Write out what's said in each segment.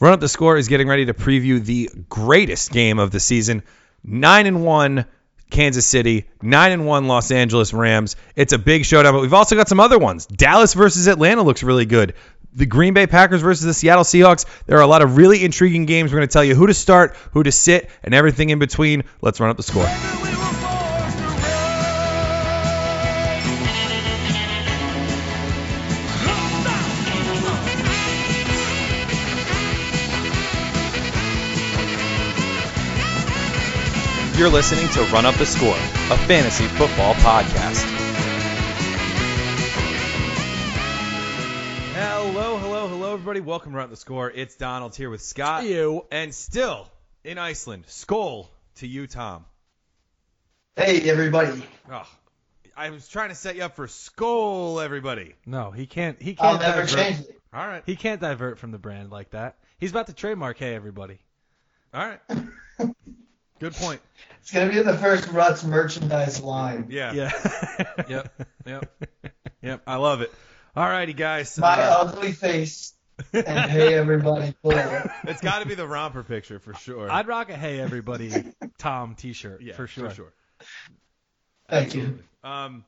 Run Up the Score is getting ready to preview the greatest game of the season. 9 and 1 Kansas City, 9 and 1 Los Angeles Rams. It's a big showdown, but we've also got some other ones. Dallas versus Atlanta looks really good. The Green Bay Packers versus the Seattle Seahawks. There are a lot of really intriguing games. We're going to tell you who to start, who to sit, and everything in between. Let's run up the score. You're listening to Run Up the Score, a fantasy football podcast. Hello, hello, hello, everybody. Welcome to Run Up the Score. It's Donald here with Scott. You. And still in Iceland. Skull to you, Tom. Hey everybody! Oh, I was trying to set you up for Skull, everybody. No, he can't. He can't. I'll can't never divert. change it. All right. He can't divert from the brand like that. He's about to trademark. Hey, everybody. All right. Good point. It's gonna be in the first Ruts merchandise line. Yeah. Yeah. Yep. Yep. Yep. I love it. All righty, guys. My Uh, ugly face and hey everybody. it's got to be the romper picture for sure. I'd rock a Hey Everybody Tom T-shirt yeah, for sure. For sure. Thank you. Um,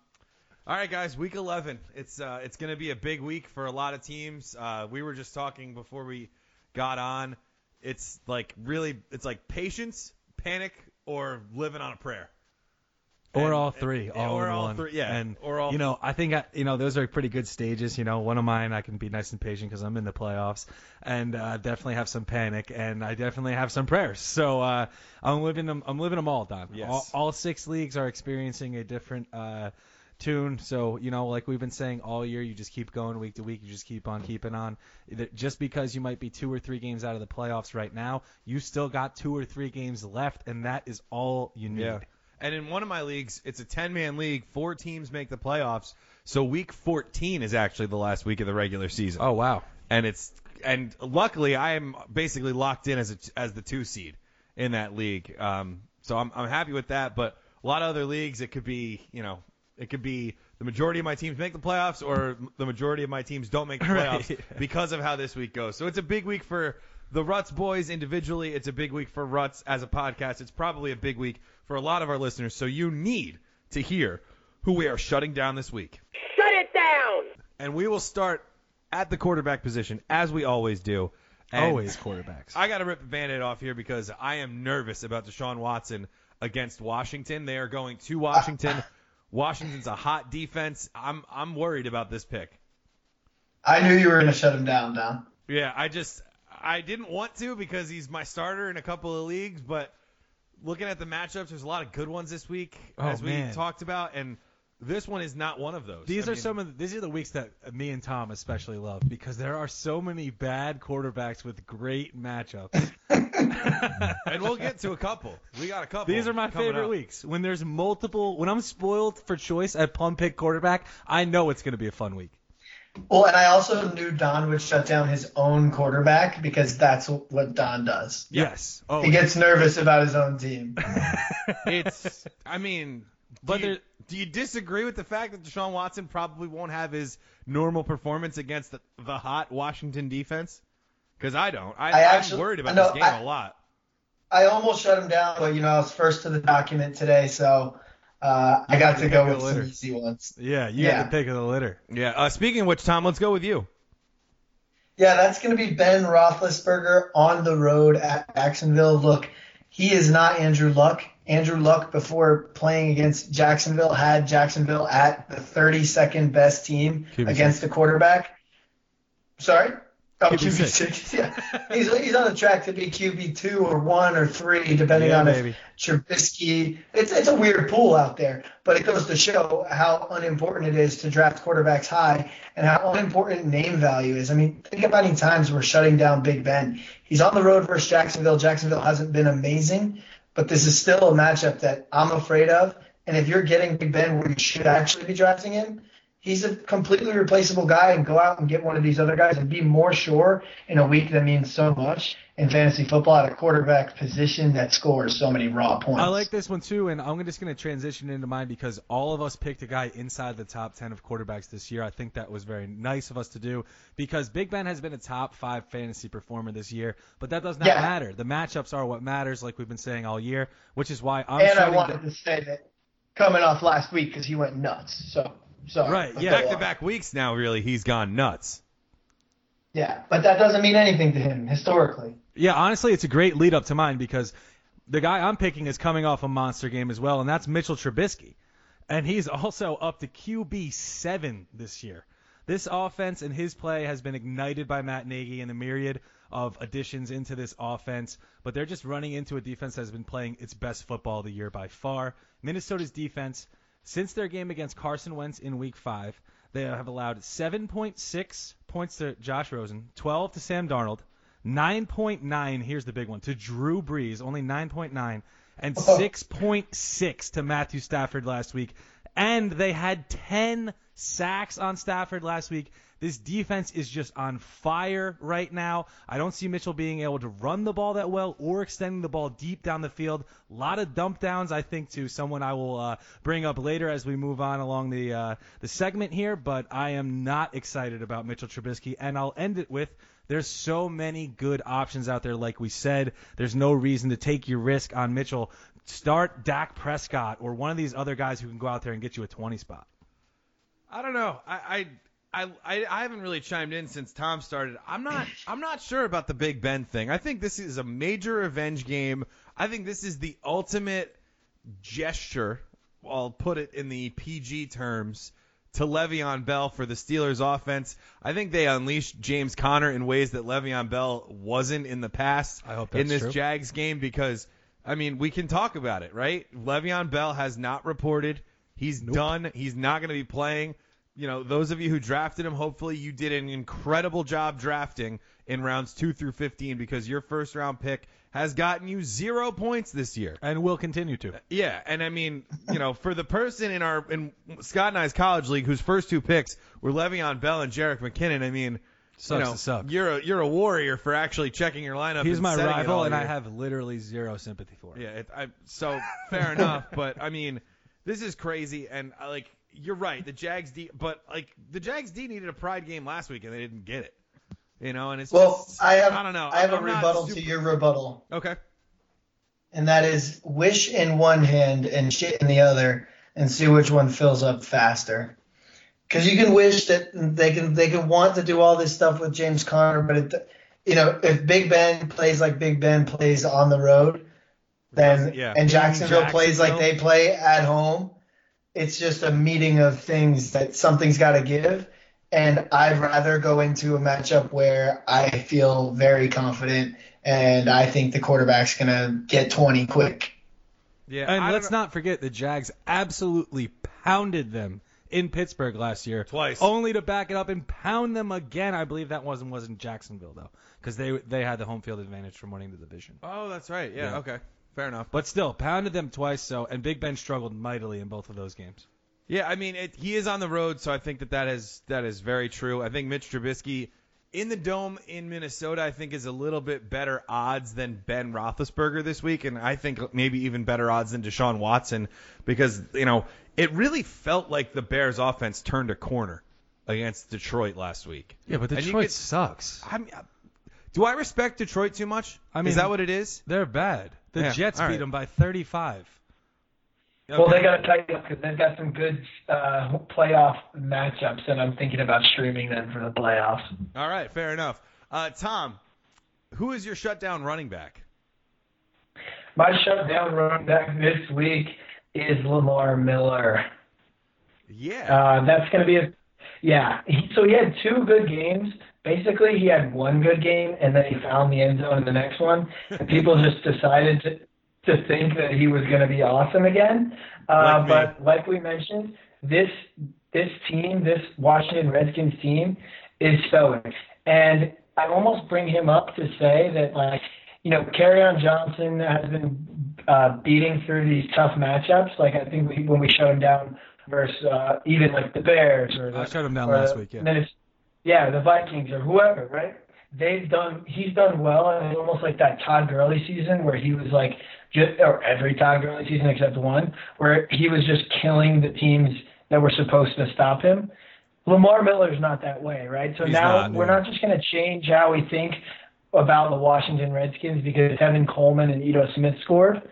all right, guys. Week 11. It's uh, it's going to be a big week for a lot of teams. Uh, we were just talking before we got on. It's like really, it's like patience, panic, or living on a prayer. Or And- all three, and- all or in all one. three, yeah, And or all you know, I think I, you know those are pretty good stages. You know, one of mine I can be nice and patient because I'm in the playoffs, and uh, definitely have some panic, and I definitely have some prayers. So uh, I'm living them. I'm living them all, Don. Yes. All, all six leagues are experiencing a different uh, tune. So you know, like we've been saying all year, you just keep going week to week. You just keep on keeping on. Just because you might be two or three games out of the playoffs right now, you still got two or three games left, and that is all you need. Yeah. And in one of my leagues, it's a 10 man league. Four teams make the playoffs. So week 14 is actually the last week of the regular season. Oh wow. And it's and luckily I am basically locked in as a, as the two seed in that league. Um, so I'm I'm happy with that. But a lot of other leagues, it could be you know it could be the majority of my teams make the playoffs or the majority of my teams don't make the playoffs Right. because of how this week goes. So it's a big week for the Ruts boys individually. It's a big week for Ruts as a podcast. It's probably a big week for a lot of our listeners. So you need to hear who we are shutting down this week. Shut it down! And we will start at the quarterback position as we always do. And Always quarterbacks. I got to rip the band-aid off here because I am nervous about Deshaun Watson against Washington. They are going to Washington. Washington's a hot defense. I'm I'm worried about this pick. I knew you were gonna shut him down, Don. Yeah, I just I didn't want to because he's my starter in a couple of leagues, but looking at the matchups, there's a lot of good ones this week Oh, as we man. talked about, and this one is not one of those. These I are mean, some of the, these are the weeks that me and Tom especially love because there are so many bad quarterbacks with great matchups. and we'll get to a couple. We got a couple. These are my favorite up. weeks when there's multiple. When I'm spoiled for choice at plum pick quarterback, I know it's going to be a fun week. Well, and I also knew Don would shut down his own quarterback because that's what Don does. Yes. Oh, He gets nervous about his own team. It's. I mean, But do you, do you disagree with the fact that Deshaun Watson probably won't have his normal performance against the, the hot Washington defense? Because I don't. I, I I'm actually- worried about no, this game I- a lot. I almost shut him down, but you know I was first to the document today, so uh, I got to go with some litter. easy ones. yeah, you Yeah. got the pick of the litter. Yeah. Uh, speaking of which, Tom, let's go with you. Yeah, that's going to be Ben Roethlisberger on the road at Jacksonville. Look, he is not Andrew Luck. Andrew Luck, before playing against Jacksonville, had Jacksonville at the 32nd best team QB6. against the quarterback. Sorry? Oh, QB6. QB6. Yeah. he's, he's on the track to be QB2 or 1 or 3, depending Yeah, on baby. if Trubisky. It's, it's a weird pool out there, but it goes to show how unimportant it is to draft quarterbacks high and how unimportant name value is. I mean, think about any times we're shutting down Big Ben. He's on the road versus Jacksonville. Jacksonville hasn't been amazing, but this is still a matchup that I'm afraid of. And if you're getting Big Ben where you should actually be drafting him, he's a completely replaceable guy and go out and get one of these other guys and be more sure in a week that means so much in fantasy football at a quarterback position that scores so many raw points. I like this one too, and I'm just going to transition into mine because all of us picked a guy inside the top 10 of quarterbacks this year. I think that was very nice of us to do because Big Ben has been a top five fantasy performer this year, but that does not Yeah. matter. The matchups are what matters, like we've been saying all year, which is why I'm and I wanted down- to say that coming off last week because he went nuts. So sorry. Right, yeah. back to back weeks now, really, he's gone nuts. Yeah, but that doesn't mean anything to him historically. Yeah, honestly, it's a great lead up to mine because the guy I'm picking is coming off a monster game as well, and that's Mitchell Trubisky. And he's also up to QB seven this year. This offense and his play has been ignited by Matt Nagy and the myriad of additions into this offense, but they're just running into a defense that has been playing its best football of the year by far. Minnesota's defense, since their game against Carson Wentz in Week Five, they have allowed 7.6 points to Josh Rosen, 12 to Sam Darnold, 9.9, here's the big one, to Drew Brees, only 9.9, and 6.6 to Matthew Stafford last week. And they had 10 sacks on Stafford last week. This defense is just on fire right now. I don't see Mitchell being able to run the ball that well or extending the ball deep down the field. A lot of dump downs, I think, to someone I will uh, bring up later as we move on along the uh, the segment here. But I am not excited about Mitchell Trubisky, and I'll end it with there's so many good options out there. Like we said, there's no reason to take your risk on Mitchell. Start Dak Prescott or one of these other guys who can go out there and get you a 20 spot. I don't know. I, I I I haven't really chimed in since Tom started. I'm not I'm not sure about the Big Ben thing. I think this is a major revenge game. I think this is the ultimate gesture. I'll put it in the PG terms to Le'Veon Bell for the Steelers offense. I think they unleashed James Conner in ways that Le'Veon Bell wasn't in the past I hope in this true. Jags game because I mean, we can talk about it, right? Le'Veon Bell has not reported. He's done. He's not going to be playing. You know, those of you who drafted him, hopefully you did an incredible job drafting in rounds 2 through 15 because your first round pick has gotten you 0 points this year. And will continue to. Yeah, and I mean, you know, for the person in our in Scott and I's college league whose first two picks were Le'Veon Bell and Jerick McKinnon, I mean, Sucks you know, to suck. You're a you're a warrior for actually checking your lineup. He's and my rival, all and I year. have literally zero sympathy for him. Yeah, it, I, so fair enough, but I mean, this is crazy, and I, like you're right, the Jags D, but like the Jags D needed a pride game last week, and they didn't get it. You know, and it's Well, just, I have I don't know. I have a I'm not rebuttal super- to your rebuttal, Okay. and that is wish in one hand and shit in the other, and see which one fills up faster. Because you can wish that they can they can want to do all this stuff with James Conner, but it, you know if Big Ben plays like Big Ben plays on the road, then Yeah. and Jacksonville, plays like they play at home, it's just a meeting of things that something's got to give. And I'd rather go into a matchup where I feel very confident and I think the quarterback's gonna get 20 quick. Yeah, And I let's know- not forget the Jags absolutely pounded them in Pittsburgh last year. Twice. Only to back it up and pound them again. I believe that wasn't wasn't Jacksonville though, because they they had the home field advantage from winning the division. Oh, that's right. Yeah, Yeah. Okay. Fair enough. But still, pounded them twice. So and Big Ben struggled mightily in both of those games. Yeah, I mean, it, he is on the road, so I think that that is that is very true. I think Mitch Trubisky in the dome in Minnesota, I think, is a little bit better odds than Ben Roethlisberger this week, and I think maybe even better odds than Deshaun Watson because you know it really felt like the Bears' offense turned a corner against Detroit last week. Yeah, but Detroit could- sucks. I mean, do I respect Detroit too much? I mean- is that what it is? They're bad. The Yeah, Jets all beat right. them by 35. Well, Okay. they got to tighten up because they've got some good uh, playoff matchups, and I'm thinking about streaming them for the playoffs. All right, fair enough. Uh, Tom, who is your shutdown running back? My shutdown running back this week is Lamar Miller. Yeah. Uh, that's going to be a yeah. He, so he had two good games. Basically, he had one good game, and then he found the end zone in the next one. And people just decided to to think that he was going to be awesome again. Uh, Like but like we mentioned, this this team, this Washington Redskins team, is stoic, and I almost bring him up to say that like you know, on Johnson has been uh, beating through these tough matchups. Like I think we, when we shut him down versus uh, even like the Bears or the, I shut him down last the week. Yeah. Yeah, the Vikings or whoever, right? They've done. He's done well, and it's almost like that Todd Gurley season where he was like, just, or every Todd Gurley season except one, where he was just killing the teams that were supposed to stop him. Lamar Miller's not that way, right? So He's now not, we're no. not just going to change how we think about the Washington Redskins because Tevin Coleman and Ito Smith scored.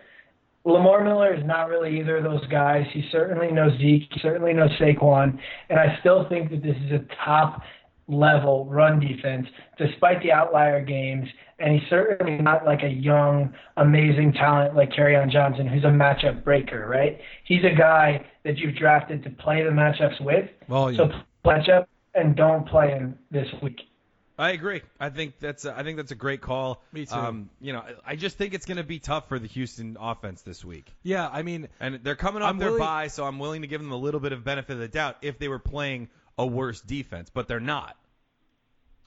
Lamar Miller is not really either of those guys. He certainly knows Zeke. He certainly knows Saquon. And I still think that this is a top level run defense, despite the outlier games. And he's certainly not like a young, amazing talent like on Johnson, who's a matchup breaker, right? He's a guy that you've drafted to play the matchups with. Well, So matchup and don't play him this week. I agree. I think that's a, I think that's a great call. Me too. Um, you know, I just think it's going to be tough for the Houston offense this week. yeah, I mean, And they're coming off I'm their willing- bye, so I'm willing to give them a little bit of benefit of the doubt if they were playing a worse defense, but they're not.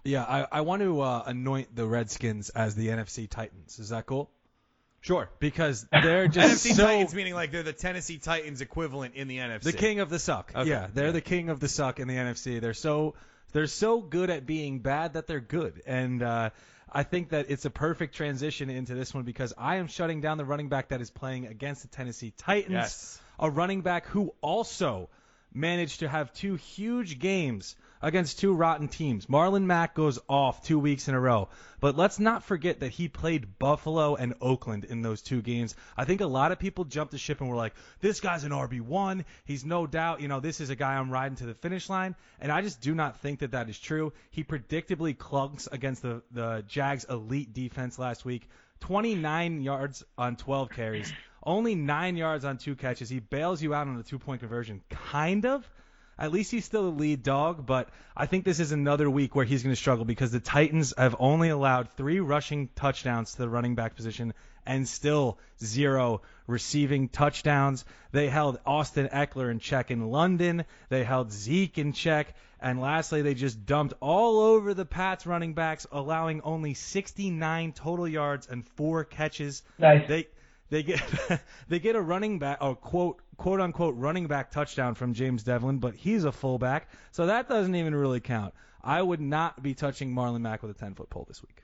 yeah, I, I want to uh, anoint the Redskins as the NFC Titans. Is that cool? Sure. Because they're just NFC so Titans meaning like they're the Tennessee Titans equivalent in the NFC. the king of the suck. Okay. Yeah, they're Yeah. the king of the suck in the NFC. They're so they're so good at being bad that they're good, and uh, I think that it's a perfect transition into this one because I am shutting down the running back that is playing against the Tennessee Titans. Yes. A running back who also managed to have two huge games against two rotten teams. Marlon Mack goes off two weeks in a row. But let's not forget that he played Buffalo and Oakland in those two games. I think a lot of people jumped the ship and were like, this guy's an RB1. He's no doubt, you know, this is a guy I'm riding to the finish line. And I just do not think that that is true. He predictably clunks against the, the Jags' elite defense last week. 29 yards on 12 carries, only 9 yards on two catches. He bails you out on a two point conversion, kind of. At least he's still a lead dog, but I think this is another week where he's going to struggle because the Titans have only allowed three rushing touchdowns to the running back position and still zero receiving touchdowns. They held Austin Ekeler in check in London. They held Zeke in check. And lastly, they just dumped all over the Pats running backs, allowing only 69 total yards and four catches. Nice. They they get they get a running back or quote quote unquote running back touchdown from James Develin, but he's a fullback, so that doesn't even really count. I would not be touching Marlon Mack with a 10 foot pole this week.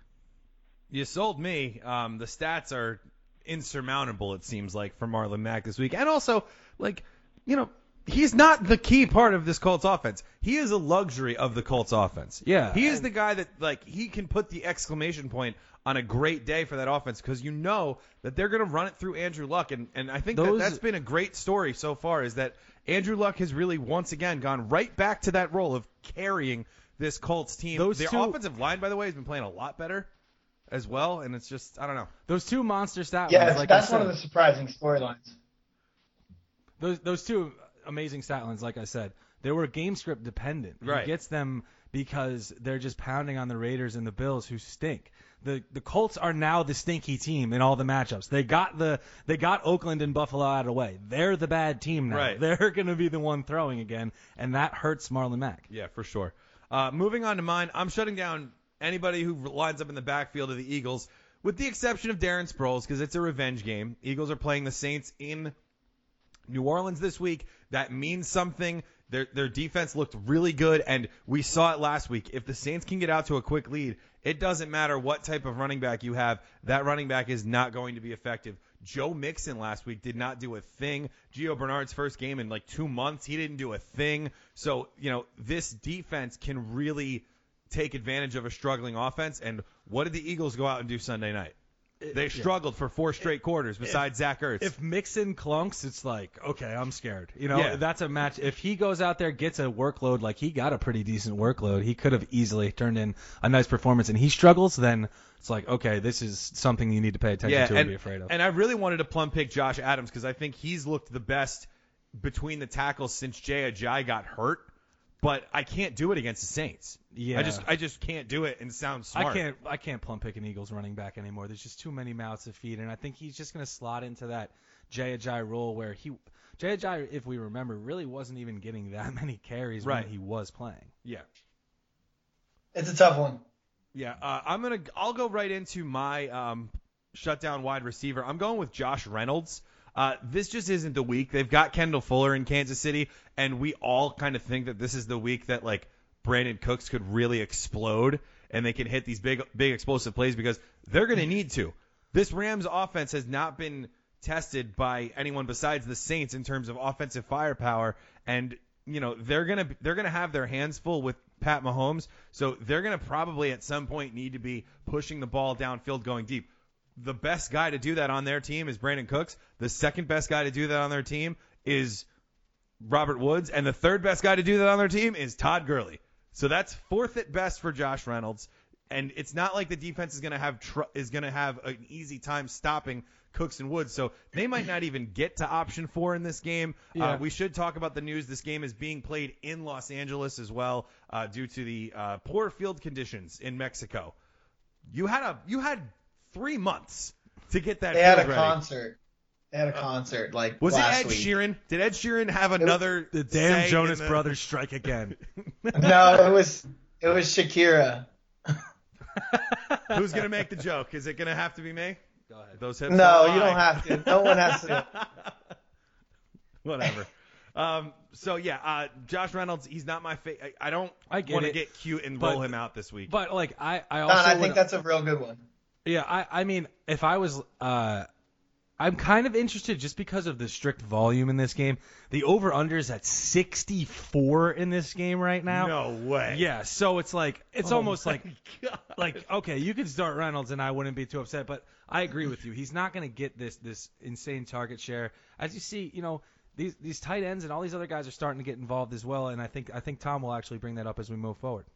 You sold me. Um, the stats are insurmountable. It seems like for Marlon Mack this week, and also like you know he's not the key part of this Colts offense. He is a luxury of the Colts offense. Yeah. he is the guy that like he can put the exclamation point on a great day for that offense because you know that they're going to run it through Andrew Luck, and and I think that Those- that's been a great story so far. Is that Andrew Luck has really once again gone right back to that role of carrying this Colts team. Those Their two- offensive line, by the way, has been playing a lot better as well, and it's just I don't know. Those two monster stat Yeah, lines, like I that's one of the surprising storylines. those those two amazing stat lines, like I said, they were game script dependent. Right. He gets them because they're just pounding on the Raiders and the Bills who stink. The the Colts are now the stinky team in all the matchups. They got the they got Oakland and Buffalo out of the way. They're the bad team now. Right. They're going to be the one throwing again, and that hurts Marlon Mack. Yeah, for sure. Uh, moving on to mine, I'm shutting down anybody who lines up in the backfield of the Eagles, with the exception of Darren Sproles, because it's a revenge game. Eagles are playing the Saints in New Orleans this week. That means something. Their their defense looked really good, and we saw it last week. If the Saints can get out to a quick lead, it doesn't matter what type of running back you have. That running back is not going to be effective. Joe Mixon last week did not do a thing. Gio Bernard's first game in like two months, he didn't do a thing. So you know this defense can really take advantage of a struggling offense. And what did the Eagles go out and do Sunday night? They struggled for four straight quarters besides Zach Ertz. If Mixon clunks, it's like, okay, I'm scared. You know, Yeah. that's a match. If he goes out there, gets a workload, like he got a pretty decent workload, he could have easily turned in a nice performance, and he struggles, then it's like, okay, this is something you need to pay attention yeah, to and, and be afraid of. and I really wanted to plum pick Josh Adams because I think he's looked the best between the tackles since Jay Ajayi got hurt. But I can't do it against the Saints. Yeah. I just I just can't do it and sound smart. I can't I can't plum pick an Eagles running back anymore. There's just too many mouths to feed, and I think he's just going to slot into that Jay Ajayi role where he Jay Ajayi, if we remember, really wasn't even getting that many carries Right. when he was playing. Yeah. It's a tough one. Yeah, uh, I'm gonna. I'll go right into my um, shutdown wide receiver. I'm going with Josh Reynolds. Uh, this just isn't the week. They've got Kendall Fuller in Kansas City, and we all kind of think that this is the week that like Brandin Cooks could really explode and they can hit these big, big explosive plays because they're going to need to. This Rams offense has not been tested by anyone besides the Saints in terms of offensive firepower, and you know they're gonna they're gonna have their hands full with Pat Mahomes, so they're gonna probably at some point need to be pushing the ball downfield, going deep. The best guy to do that on their team is Brandin Cooks. The second best guy to do that on their team is Robert Woods, and the third best guy to do that on their team is Todd Gurley. So that's fourth at best for Josh Reynolds, and it's not like the defense is going to have tr- is going to have an easy time stopping Cooks and Woods. So they might not even get to option four in this game. Yeah. Uh, we should talk about the news. This game is being played in Los Angeles as well uh, due to the uh, poor field conditions in Mexico. You had a you had three months to get that They had a ready. concert. They had a concert like Was it Ed week. Sheeran? Did Ed Sheeran have another The damn Jonas the- Brothers strike again. No, it was it was Shakira. Who's gonna make the joke? Is it gonna have to be me? Go ahead. Those hips. No, you don't have to. No one has to. Whatever. Um, so yeah, uh, Josh Reynolds, he's not my favorite. I, I don't I want to get cute and but- roll him out this week. But like I, I also Don, I would- think that's a real good one. Yeah, I, I mean, if I was, uh, I'm kind of interested just because of the strict volume in this game. The over under is at 64 in this game right now. no way. Yeah, so it's like it's Oh almost like God. like okay, you could start Reynolds and I wouldn't be too upset, but I agree with you. He's not going to get this this insane target share. As you see, you know, these these tight ends and all these other guys are starting to get involved as well, and I think I think Tom will actually bring that up as we move forward.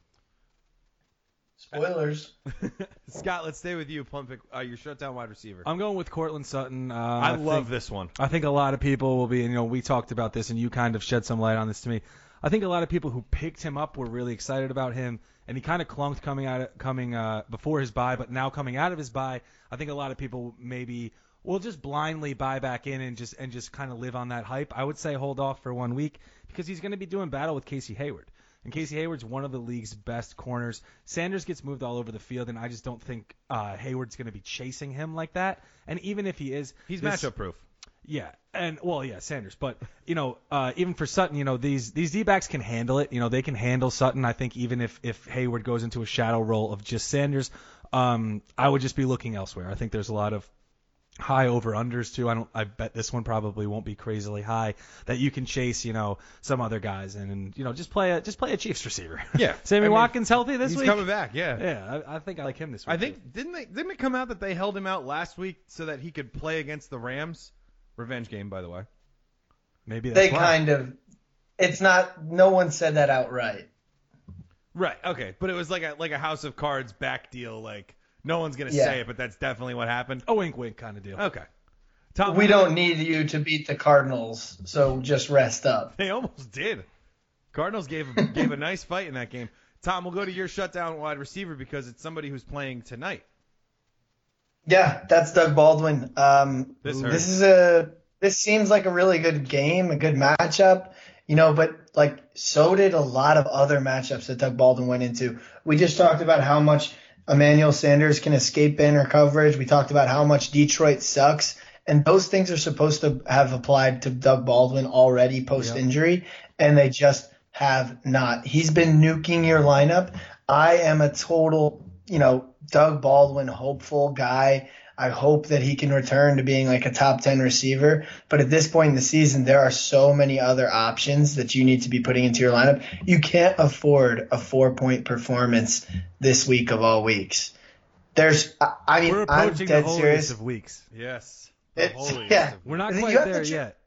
Spoilers. Scott, let's stay with you. Plum pick, uh, your shutdown wide receiver. I'm going with Courtland Sutton. Uh, I, love think- this one. I think a lot of people will be, and you know, we talked about this, and you kind of shed some light on this to me. I think a lot of people who picked him up were really excited about him, and he kind of clunked coming out, coming uh, before his buy, but now coming out of his buy, I think a lot of people maybe will just blindly buy back in and just and just kind of live on that hype. I would say hold off for one week because he's going to be doing battle with Casey Hayward. And Casey Hayward's one of the league's best corners. Sanders gets moved all over the field, and I just don't think uh, Hayward's going to be chasing him like that. And even if he is, He's this- matchup proof. yeah, and well, yeah, Sanders, but you know, uh, even for Sutton, you know, these these D backs can handle it. You know, they can handle Sutton. I think even if if Hayward goes into a shadow role of just Sanders, um, I would just be looking elsewhere. I think there's a lot of high over unders too. I don't. I bet this one probably won't be crazily high that you can chase. You know, some other guys and, and you know just play a just play a Chiefs receiver. Yeah, Sammy I mean, Watkins healthy this He's week. He's coming back. Yeah. Yeah, I, I think I like him this week. I think didn't they didn't it come out that they held him out last week so that he could play against the Rams? Revenge game, by the way. maybe that's They why. kind of. It's not. No one said that outright. Right. Okay. But it was like a like a House of Cards back deal. Like no one's gonna Yeah. say it, but that's definitely what happened. a wink wink kind of deal. Okay. Tom, We don't need you to beat the Cardinals, so just rest up. They almost did. Cardinals gave gave a nice fight in that game. Tom, we'll go to your shutdown wide receiver because it's somebody who's playing tonight. Yeah, that's Doug Baldwin. Um, This this is a. This seems like a really good game, a good matchup. You know, but like so did a lot of other matchups that Doug Baldwin went into. We just talked about how much Emmanuel Sanders can escape banner coverage. We talked about how much Detroit sucks. And those things are supposed to have applied to Doug Baldwin already post injury, and they just have not. He's been nuking your lineup. I am a total, you know, Doug Baldwin hopeful guy. I hope that he can return to being like a top 10 receiver. But at this point in the season, there are so many other options that you need to be putting into your lineup. You can't afford a four point performance this week of all weeks. There's, I, I mean, We're I'm approaching the dead holiest serious. of weeks. Yes. The yeah. of- We're not quite to there yet.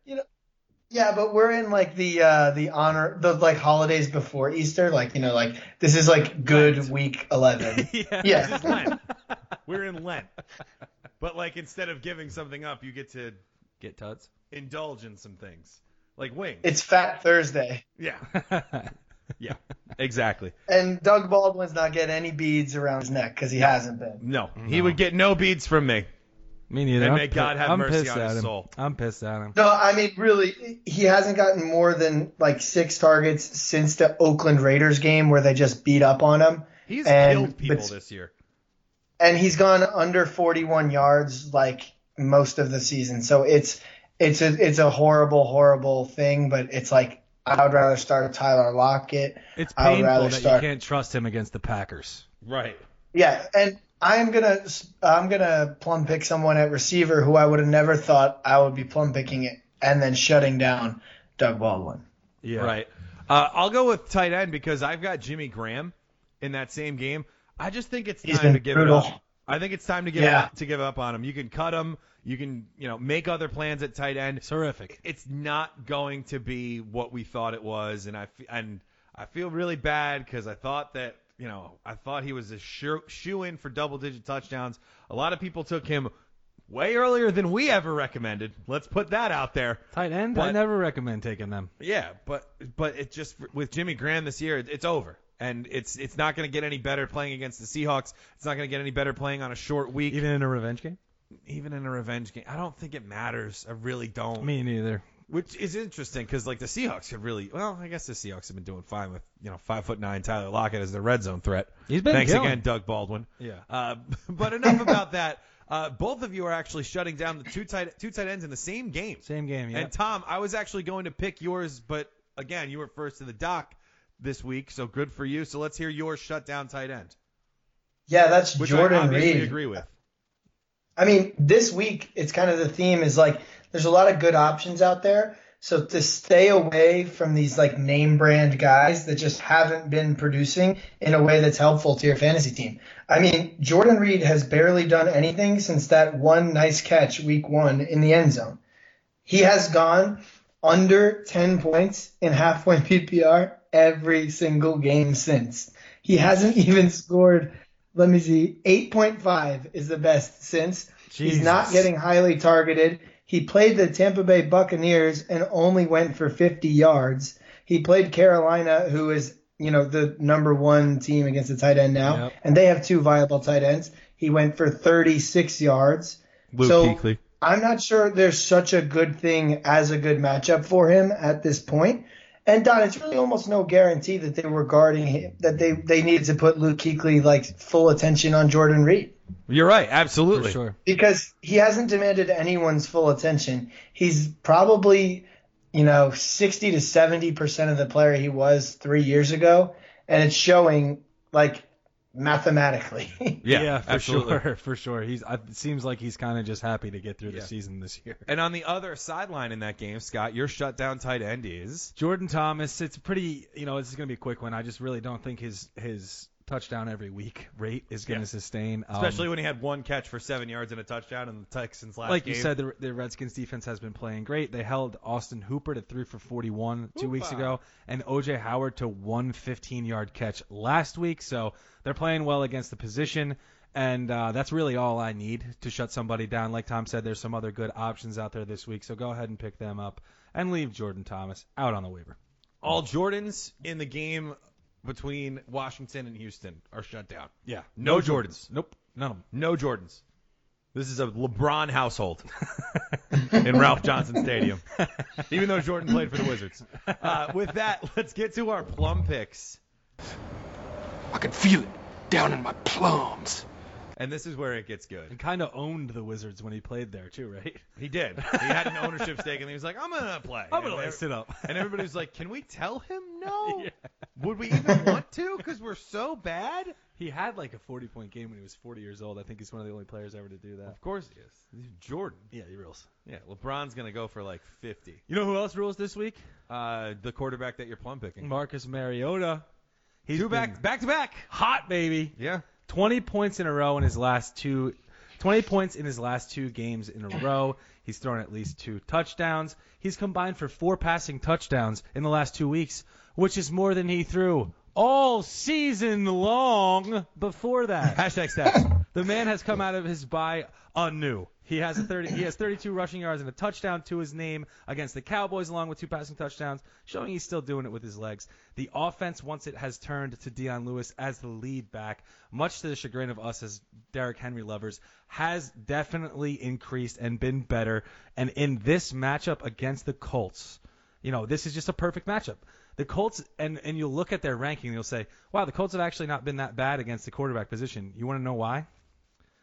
Yeah, but we're in like the uh the honor the like holidays before Easter, like you know, like this is like good week eleven. yeah. Yeah. This is Lent. We're in Lent. But like instead of giving something up, you get to Get tuts. indulge in some things. Like wings. It's Fat Thursday. yeah. Yeah. Exactly. And Doug Baldwin's not getting any beads around his neck because he hasn't been. No. He would get no beads from me. Me neither. And I'm may pi- God have I'm mercy pissed on at his him. soul. I'm pissed at him. No, I mean really, he hasn't gotten more than like six targets since the Oakland Raiders game where they just beat up on him, He's And- killed people but- this year. And he's gone under forty-one yards like most of the season. So it's it's a it's a horrible, horrible thing, but it's like I would rather start Tyler Lockett. It's I would painful rather that start- you can't trust him against the Packers. Right. Yeah, and I'm gonna I'm gonna plum pick someone at receiver who I would have never thought I would be plum picking it, and then shutting down Doug Baldwin. Yeah. Right. Uh, I'll go with tight end because I've got Jimmy Graham in that same game. I just think it's He's time to give brutal. it up. I think it's time to give Yeah. up, to give up on him. You can cut him. You can you know make other plans at tight end. Terrific. It's not going to be what we thought it was, and I f- and I feel really bad because I thought that you know I thought he was a sure, shoe in for double digit touchdowns. A lot of people took him way earlier than we ever recommended. Let's put that out there. Tight end, I never recommend taking them. Yeah, but but it just with Jimmy Graham this year, it's over, and it's it's not going to get any better playing against the Seahawks. It's not going to get any better playing on a short week, Even in a revenge game? even in a revenge game. I don't think it matters. I really don't. Me neither. Which is interesting because like the Seahawks have really well, I guess the Seahawks have been doing fine with you know five foot nine Tyler Lockett as their red zone threat. He's been Thanks killing. again, Doug Baldwin. Yeah. Uh, but enough about that. Uh, both of you are actually shutting down the two tight two tight ends in the same game. Same game, yeah. And Tom, I was actually going to pick yours, but again, you were first to the dock this week, so good for you. So let's hear your shutdown tight end, Yeah, that's which I Jordan obviously Reed. agree with. I mean, this week it's kind of the theme is like there's a lot of good options out there. So to stay away from these like name brand guys that just haven't been producing in a way that's helpful to your fantasy team. I mean, Jordan Reed has barely done anything since that one nice catch week one in the end zone. He has gone under 10 points in half point PPR every single game since. He hasn't even scored, let me see, 8.5 is the best since. He's not getting highly targeted. He played the Tampa Bay Buccaneers and only went for 50 yards. He played Carolina, who is, you know, the number one team against the tight end now, Yep. and they have two viable tight ends. He went for 36 yards. Luke So-. I'm not sure there's such a good thing as a good matchup for him at this point. And Don, it's really almost no guarantee that they were guarding him, that they, they needed to put Luke Kuechly like full attention on Jordan Reed You're right, For absolutely. sure. because he hasn't demanded anyone's full attention. He's probably, you know, 60 to 70 percent of the player he was three years ago, and it's showing like mathematically. Yeah, for absolutely. sure, for sure. He's. I- It seems like he's kind of just happy to get through Yeah. the season this year. And on the other sideline in that game, Scott, your shutdown tight end is Jordan Thomas, it's pretty. You know, this is going to be a quick one. I just really don't think his his touchdown every week rate is going to Yeah. sustain. Um, especially when he had one catch for seven yards and a touchdown in the Texans last like game. you said, the, the Redskins defense has been playing great. They held Austin Hooper to three for 41 two weeks ago, and OJ Howard to one 15-yard catch last week. So they're playing well against the position, and uh, that's really all I need to shut somebody down. Like Tom said, there's some other good options out there this week, so go ahead and pick them up and leave Jordan Thomas out on the waiver. all Jordans in the game between Washington and Houston are shut down. Yeah, No Jordans. Nope, none of them. No Jordans. This is a LeBron household in Ralph Johnson Stadium, even though Jordan played for the Wizards. Uh, with that, let's get to our plum picks. I can feel it down in my plums. And this is where it gets good. He kind of owned the Wizards when he played there too, right? He did. He had an ownership stake, and he was like, "I'm gonna play." I'm gonna And lace it up. And everybody was like, "Can we tell him no? Yeah. Would we even want to? Because we're so bad." He had like a 40 point game when he was 40 years old. I think he's one of the only players ever to do that. Of course he is. He's Jordan. Yeah, he rules. Yeah, LeBron's gonna go for like 50. You know who else rules this week? Uh, the quarterback that you're plum picking. Marcus Mariota. He's Two back, back to back. hot, baby. Yeah. 20 points in a row in his last two 20 points in his last two games in a row. He's thrown at least two touchdowns. He's combined for four passing touchdowns in the last two weeks, which is more than he threw all season long before that. Hashtag stats. The man has come out of his bye anew. He has a 30. He has 32 rushing yards and a touchdown to his name against the Cowboys, along with two passing touchdowns, showing he's still doing it with his legs. The offense, once it has turned to Dion Lewis as the lead back, much to the chagrin of us as Derrick Henry lovers, has definitely increased and been better. And in this matchup against the Colts, you know, this is just a perfect matchup. The Colts, and and you'll look at their ranking, and you'll say, wow, the Colts have actually not been that bad against the quarterback position. You want to know why?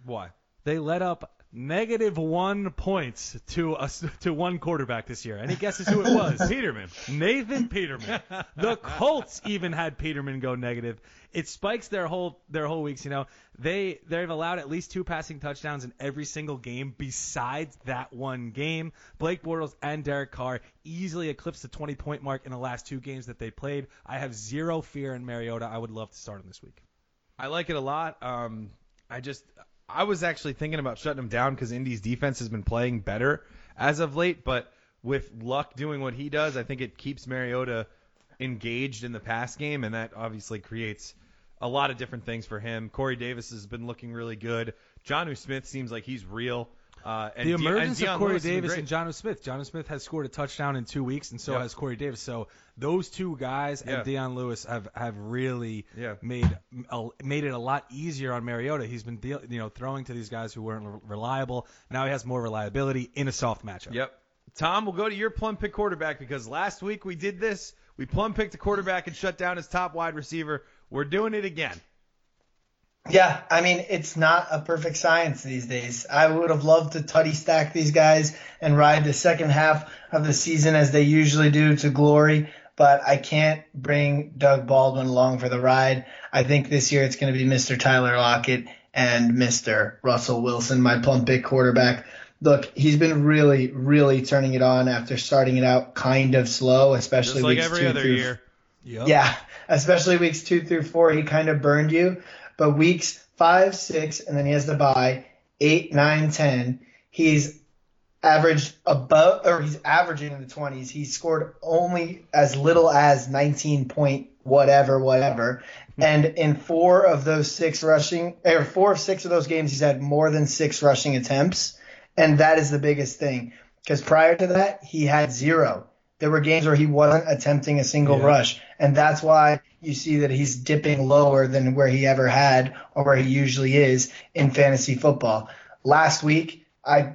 Why? They let up negative one points to a, to one quarterback this year. Any guesses who it was? Peterman. Nathan Peterman. The Colts even had Peterman go negative. It spikes their whole their whole weeks. You know, they they've allowed at least two passing touchdowns in every single game besides that one game. Blake Bortles and Derek Carr easily eclipsed the 20 point mark in the last two games that they played. I have zero fear in Mariota. I would love to start him this week. I like it a lot. Um, I just I was actually thinking about shutting him down because Indy's defense has been playing better as of late, but with Luck doing what he does, I think it keeps Mariota engaged in the pass game, and that obviously creates a lot of different things for him. Corey Davis has been looking really good. Jonnu Smith seems like he's real. Uh, and the De- emergence and of Corey Lewis Davis and John Smith. John Smith has scored a touchdown in two weeks, and so Yep. has Corey Davis. So those two guys and Yeah. Dion Lewis have, have really Yeah. made a, made it a lot easier on Mariota. He's been deal, you know throwing to these guys who weren't re- reliable. Now he has more reliability in a soft matchup. Yep. Tom, we'll go to your plum pick quarterback because last week we did this. We plum picked a quarterback and shut down his top wide receiver. We're doing it again. Yeah, I mean, it's not a perfect science these days. I would have loved to tutty stack these guys and ride the second half of the season as they usually do to glory, but I can't bring Doug Baldwin along for the ride. I think this year it's going to be Mr. Tyler Lockett and Mr. Russell Wilson, my plum pick quarterback. Look, he's been really, really turning it on after starting it out kind of slow, especially Just like weeks every two other through year. Yep. yeah, especially weeks two through four, he kind of burned you. But weeks five, six, and then he has to buy eight, nine, ten. He's averaged above, or he's averaging in the twenties. He scored only as little as nineteen point whatever, whatever. Hmm. And in four of those six rushing, or four of six of those games, he's had more than six rushing attempts, and that is the biggest thing. Because prior to that, he had zero. There were games where he wasn't attempting a single Yeah. rush, and that's why you see that he's dipping lower than where he ever had or where he usually is in fantasy football. Last week, I,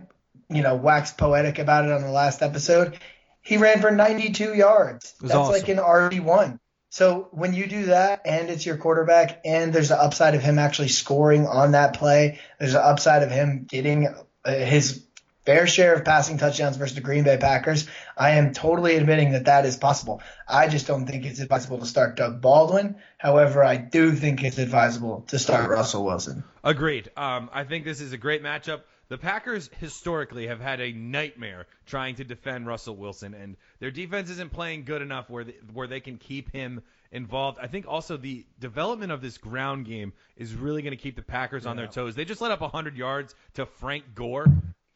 you know, waxed poetic about it on the last episode. He ran for 92 yards. That's awesome. like an RB1. So when you do that and it's your quarterback and there's the upside of him actually scoring on that play, there's the upside of him getting uh, his fair share of passing touchdowns versus the Green Bay Packers. I am totally admitting that that is possible. I just don't think it's advisable to start Doug Baldwin. However, I do think it's advisable to start Russell Wilson. Agreed. Um, I think this is a great matchup. The Packers historically have had a nightmare trying to defend Russell Wilson, and their defense isn't playing good enough where they, where they can keep him involved. I think also the development of this ground game is really going to keep the Packers on their toes. They just let up 100 yards to Frank Gore,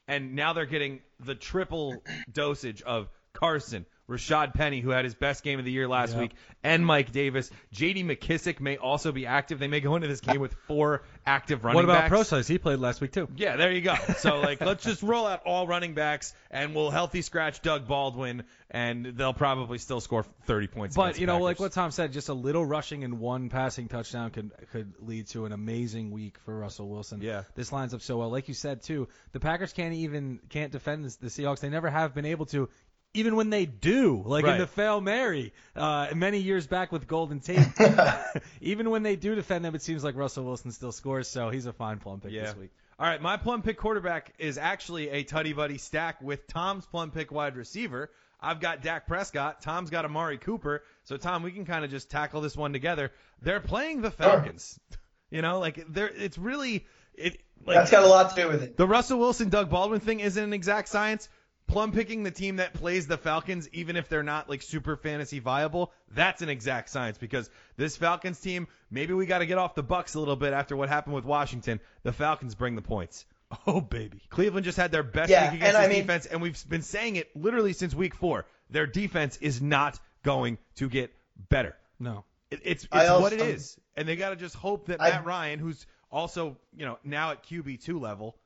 and now they're getting the triple dosage of Carson, Rashaad Penny, who had his best game of the year last Yeah. week, and Mike Davis. J.D. McKissick may also be active. They may go into this game with four active running backs. What about backs. Procise? He played last week too. Yeah, there you go. So like, let's just roll out all running backs, and we'll healthy scratch Doug Baldwin, and they'll probably still score 30 points. But you know, like what Tom said, just a little rushing and one passing touchdown could could lead to an amazing week for Russell Wilson. Yeah. this lines up so well. Like you said too, the Packers can't even can't defend the Seahawks. They never have been able to. Even when they do, like Right. in the fail Mary, uh, many years back with Golden Tate, even when they do defend them, it seems like Russell Wilson still scores. So he's a fine plum pick Yeah. this week. All right, my plum pick quarterback is actually a tutty buddy stack with Tom's plum pick wide receiver. I've got Dak Prescott. Tom's got Amari Cooper. So Tom, we can kind of just tackle this one together. They're playing the Falcons. You know, like they're it's really it like That's got a lot to do with it. The Russell Wilson Doug Baldwin thing isn't an exact science. Plum picking the team that plays the Falcons, even if they're not like super fantasy viable, that's an exact science because this Falcons team, maybe we got to get off the Bucks a little bit after what happened with Washington. The Falcons bring the points. Oh baby. Cleveland just had their best Yeah, week against and I this mean- defense, and we've been saying it literally since week four. Their defense is not going to get better. No. It, it's it's also- what it is, and they got to just hope that I- Matt Ryan, who's also you know now at QB two level,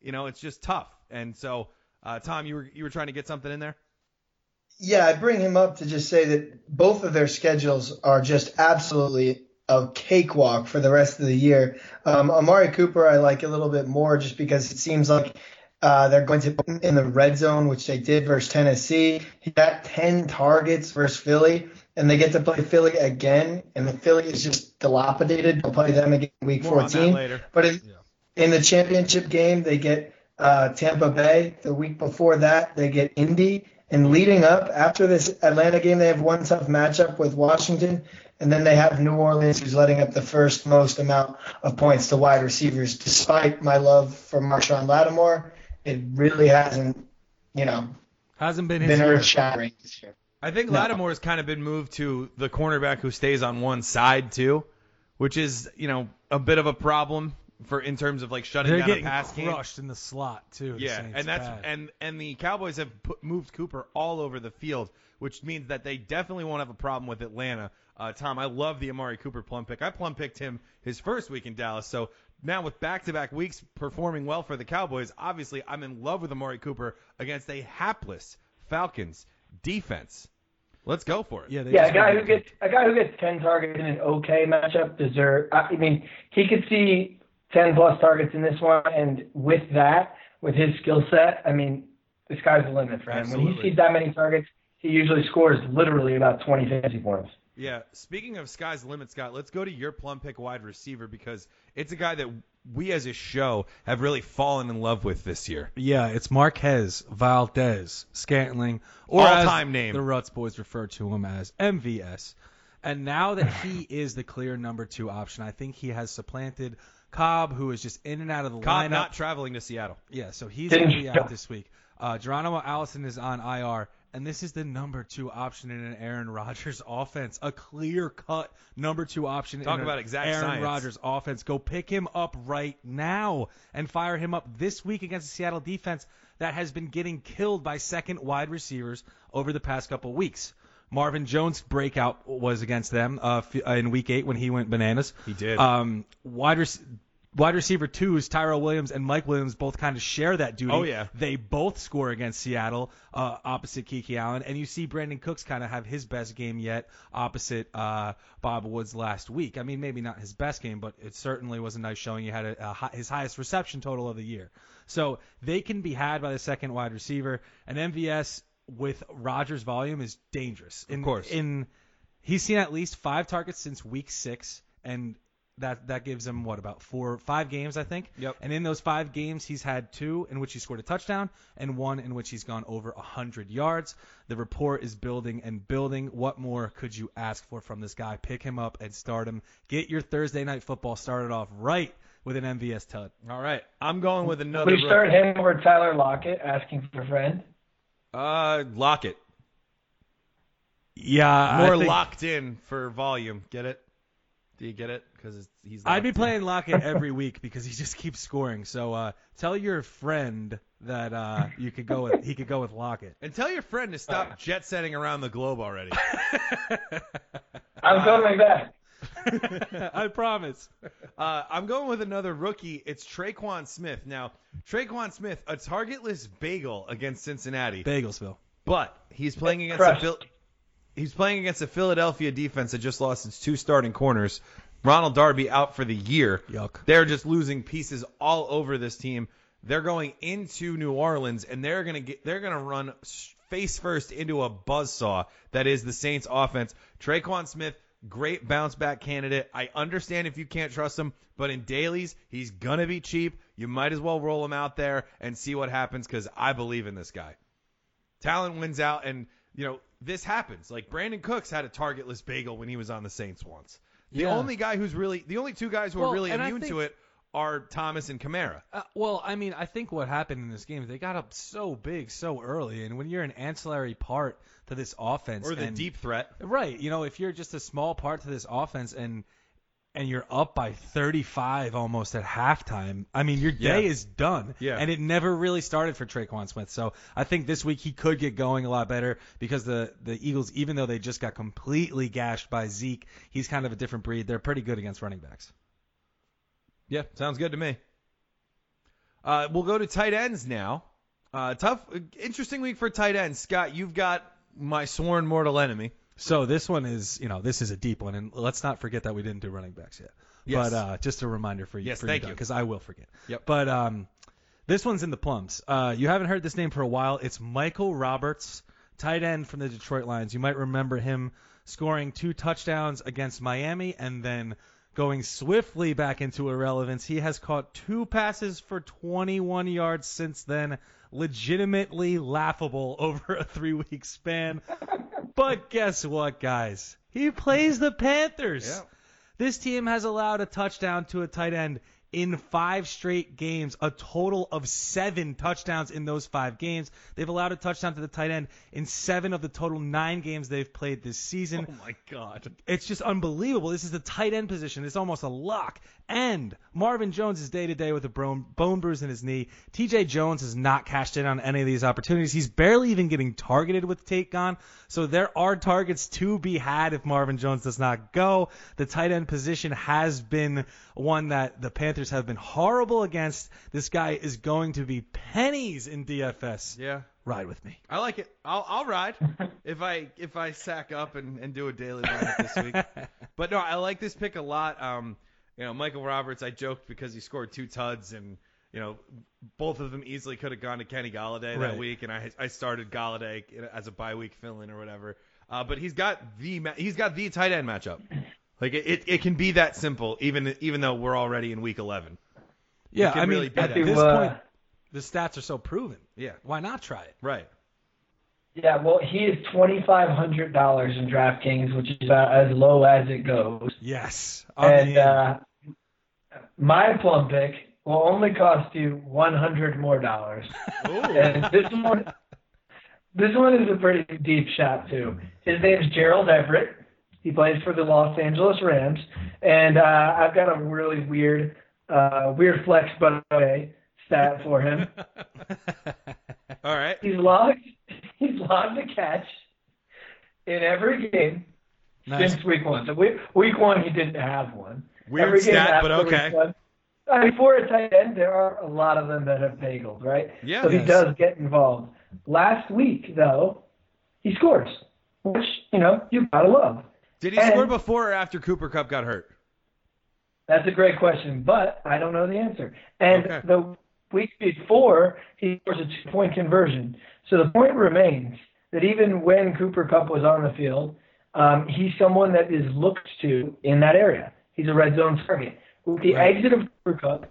you know it's just tough. And so, uh, Tom, you were you were trying to get something in there. Yeah, I bring him up to just say that both of their schedules are just absolutely a cakewalk for the rest of the year. Um, Amari Cooper, I like a little bit more just because it seems like uh, they're going to put in the red zone, which they did versus Tennessee. He got 10 targets versus Philly, and they get to play Philly again, and the Philly is just dilapidated. They'll play them again week More on that 14. later. But in, in the championship game, they get uh, Tampa Bay. The week before that, they get Indy. And leading up after this Atlanta game, they have one tough matchup with Washington, and then they have New Orleans, who's letting up the first most amount of points to wide receivers. Despite my love for Marshon Lattimore, it really hasn't, you know, Hasn't been his been earth shattering this year. I think No. Lattimore's kind of been moved to the cornerback who stays on one side too, which is you know a bit of a problem for in terms of like shutting They're down a getting pass game. crushed in the slot too. Yeah, Saints. and that's Bad. and and the Cowboys have put, moved Cooper all over the field, which means that they definitely won't have a problem with Atlanta. Uh, Tom, I love the Amari Cooper plum pick. I plum picked him his first week in Dallas, so now with back-to-back weeks performing well for the Cowboys, obviously I'm in love with Amari Cooper against a hapless Falcons defense. Let's go for it. yeah, Yeah, a guy who gets a guy who gets ten targets in an okay matchup deserve. I mean, he could see ten plus targets in this one, and with that, with his skill set, I mean, the sky's the limit for him. When he sees that many targets, he usually scores literally about twenty fantasy points. Yeah. Speaking of sky's the limit, Scott, let's go to your plum pick wide receiver because it's a guy that we as a show have really fallen in love with this year. Yeah, it's Marquez Valdes Scantling, or All-time name. the Ruts boys refer to him as MVS. And now that he is the clear number two option, I think he has supplanted Cobb, who is just in and out of the Cobb lineup. not traveling to Seattle. Yeah, so he's Didn't going to be out this week. Uh, Geronimo Allison is on IR, and this is the number two option in an Aaron Rodgers offense. A clear cut number two option Talk in about an exact Aaron science. Rodgers offense. Go pick him up right now and fire him up this week against the Seattle defense that has been getting killed by second wide receivers over the past couple weeks. Marvin Jones' breakout was against them uh, uh, in Week Eight when he went bananas. He did. Um, wide rec- wide receiver twos, Tyrell Williams and Mike Williams both kind of share that duty. Oh, yeah. They both score against Seattle, uh, opposite Kiki Allen, and you see Brandin Cooks kind of have his best game yet, opposite uh, Bob Woods last week. I mean, maybe not his best game, but it certainly was a nice showing. He had a, a hi- his highest reception total of the year, so they can be had by the second wide receiver. And MVS with Rodgers' volume is dangerous. In, course. in he's seen at least five targets since week six, and that that gives him what about four, five games, I think. Yep. And in those five games, he's had two in which he scored a touchdown, and one in which he's gone over hundred yards. The rapport is building and building. What more could you ask for from this guy? Pick him up and start him. Get your Thursday night football started off right with an MVS tut. All right. I'm going with another. We start him over Tyler Lockett, asking for a friend. Uh, Lockett. Yeah, More I think- locked in for volume. Get it? Do you get it? Because he's. I'd be in. playing Lockett every week because he just keeps scoring. So uh, tell your friend that uh, you could go with he could go with Lockett. And tell your friend to stop jet setting around the globe already. I'm coming back. I promise. Uh, I'm going with another rookie. It's Tre'Quan Smith. Now, Tre'Quan Smith, a targetless bagel against Cincinnati, Bagelsville. but he's playing against Crushed. a Phil- he's playing against a Philadelphia defense that just lost its two starting corners. Ronald Darby out for the year. Yuck. They're just losing pieces all over this team. They're going into New Orleans and they're gonna get they're gonna run face first into a buzzsaw that is the Saints offense. Tre'Quan Smith, great bounce back candidate. I understand if you can't trust him, but in dailies, he's gonna be cheap. You might as well roll him out there and see what happens because I believe in this guy. Talent wins out, and you know this happens. Like Brandin Cooks had a targetless bagel when he was on the Saints once. The Yeah. only guy who's really the only two guys who Well, are really immune to it are Thomas and Kamara. Uh, well, I mean, I think what happened in this game is they got up so big so early, and when you're an ancillary part to this offense, Or the and- deep threat. right? You know, if you're just a small part to this offense and and you're up by 35 almost at halftime, I mean, your day Yeah. is done. Yeah. And it never really started for Tre'Quan Smith. So I think this week he could get going a lot better because the the Eagles, even though they just got completely gashed by Zeke, he's kind of a different breed. They're pretty good against running backs. Yeah, sounds good to me. Uh, we'll go to tight ends now. Uh, tough, interesting week for tight ends. Scott, you've got my sworn mortal enemy. So this one is, you know, this is a deep one, and let's not forget that we didn't do running backs yet. Yes. But uh, just a reminder for you, Yes, for thank you, because I will forget. Yep. But um, this one's in the plums. Uh, you haven't heard this name for a while. It's Michael Roberts, tight end from the Detroit Lions. You might remember him scoring two touchdowns against Miami and then going swiftly back into irrelevance. He has caught two passes for 21 yards since then. Legitimately laughable over a three week span. but guess what, guys? He plays the Panthers. Yeah. This team has allowed a touchdown to a tight end in five straight games, a total of seven touchdowns in those five games. They've allowed a touchdown to the tight end in seven of the total nine games they've played this season. Oh my God. It's just unbelievable. This is the tight end position. It's almost a lock. And Marvin Jones is day to day with a bone, bruise in his knee. TJ Jones has not cashed in on any of these opportunities. He's barely even getting targeted with Tate gone. So there are targets to be had if Marvin Jones does not go. The tight end position has been one that the Panthers have been horrible against. This guy is going to be pennies in DFS. Yeah. Ride with me. I like it. I'll I'll ride if I if I sack up and, and do a daily lineup this week. But no, I like this pick a lot. Um, you know, Michael Roberts, I joked because he scored two tuds and you know, both of them easily could have gone to Kenny Golladay Right. that week, and I I started Golladay as a bye week fill-in or whatever. Uh, but he's got the he's got the tight end matchup. Like it, it, it can be that simple, even even though we're already in week 11. Yeah, I mean, really be at this Uh, point, the stats are so proven. Yeah, Why not try it? right. Yeah, well, he is twenty five hundred dollars in DraftKings, which is about as low as it goes. Yes. On and uh, my plum pick will only cost you one hundred more dollars. And this one, this one is a pretty deep shot too. His name's Gerald Everett. He plays for the Los Angeles Rams, and uh, I've got a really weird, uh, weird flex by the way stat for him. All right. He's logged, he's logged a catch in every game nice. since week one. So week, week one, he didn't have one. Weird Every stat, but okay. one- I mean, for a tight end, there are a lot of them that have bagels, right? Yeah. So he does get involved. Last week, though, he scores, which you know you gotta love. Did he And- score before or after Cooper Kupp got hurt? That's a great question, but I don't know the answer. And Okay. the week before, he scores a two-point conversion. So the point remains that even when Cooper Kupp was on the field, um, he's someone that is looked to in that area. He's a red zone target. With the Right. exit of Cooper Kupp,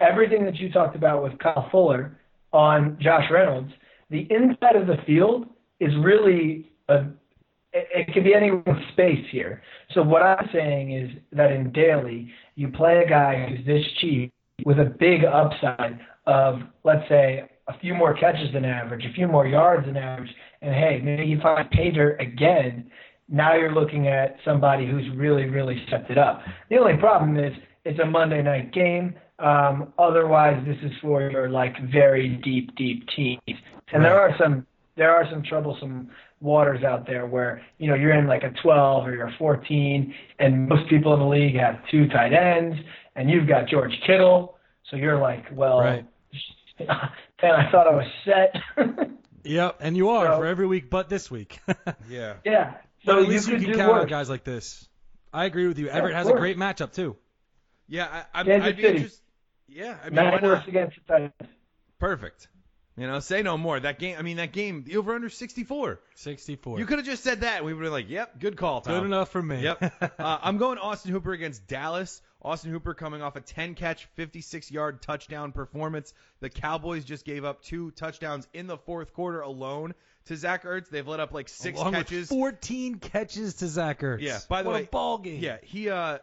everything that you talked about with Kyle Fuller on Josh Reynolds, the inside of the field is really a it, it could be anyone's space here. So what I'm saying is that in daily, you play a guy who's this cheap with a big upside of, let's say, a few more catches than average, a few more yards than average, and hey, maybe you find Pater again. Now you're looking at somebody who's really, really stepped it up. The only problem is it's a Monday night game. Um, otherwise, this is for your like very deep, deep teams, and there are some there are some troublesome waters out there where you know you're in like a 12 or you're a 14, and most people in the league have two tight ends, and you've got George Kittle, so you're like, well, Right. man, I thought I was set. Yep, and you are So- for every week but this week. Yeah. yeah, so so at least you, could can do count on guys like this. I agree with you. Everett of has a great matchup too. Yeah, I, I, Kansas I'd be City. interested. Yeah, I mean, why Matt works not? against the tight ends. Perfect. You know, say no more. That game. I mean, that game. The over under 64. 64. You could have just said that. We would have been like, "Yep, good call, Tom." Good enough for me. Yep. uh, I'm going Austin Hooper against Dallas. Austin Hooper coming off a 10 catch, 56 yard touchdown performance. The Cowboys just gave up two touchdowns in the fourth quarter alone to Zach Ertz. They've let up like six Along catches. with 14 catches to Zach Ertz. Yeah, by the What way- a ball game. Yeah, he uh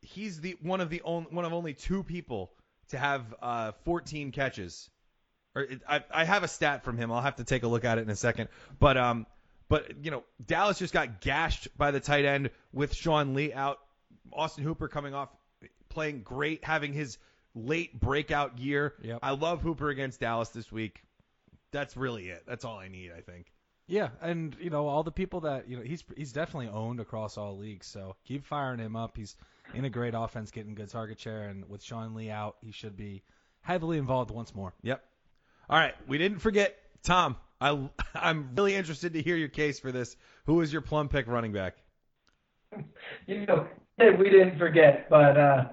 he's the one of the only one of only two people to have uh 14 catches. Or it, I I have a stat from him. I'll have to take a look at it in a second. But um but you know, Dallas just got gashed by the tight end with Sean Lee out. Austin Hooper coming off playing great, having his late breakout year. Yep. I love Hooper against Dallas this week. That's really it. That's all I need, I think. Yeah, and you know all the people that you know he's he's definitely owned across all leagues. So keep firing him up. He's in a great offense, getting good target share, and with Sean Lee out, he should be heavily involved once more. Yep. All right, we didn't forget Tom. I I'm really interested to hear your case for this. Who is your plum pick running back? You know, we didn't forget, but uh,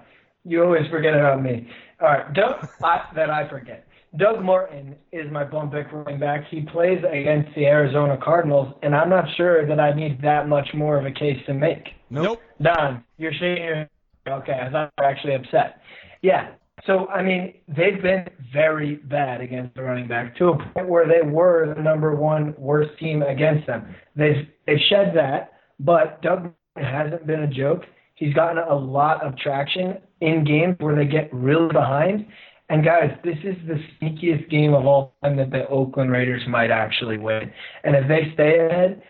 you always forget about me. All right, Doug, I, that I forget. Doug Martin is my bum pick running back. He plays against the Arizona Cardinals, and I'm not sure that I need that much more of a case to make. Nope. Don, you're shaking your Okay, I thought you were actually upset. Yeah. So I mean, they've been very bad against the running back to a point where they were the number one worst team against them. They've they've shed that, but Doug hasn't been a joke. He's gotten a lot of traction in games where they get really behind. And guys, this is the sneakiest game of all time that the Oakland Raiders might actually win. And if they stay ahead,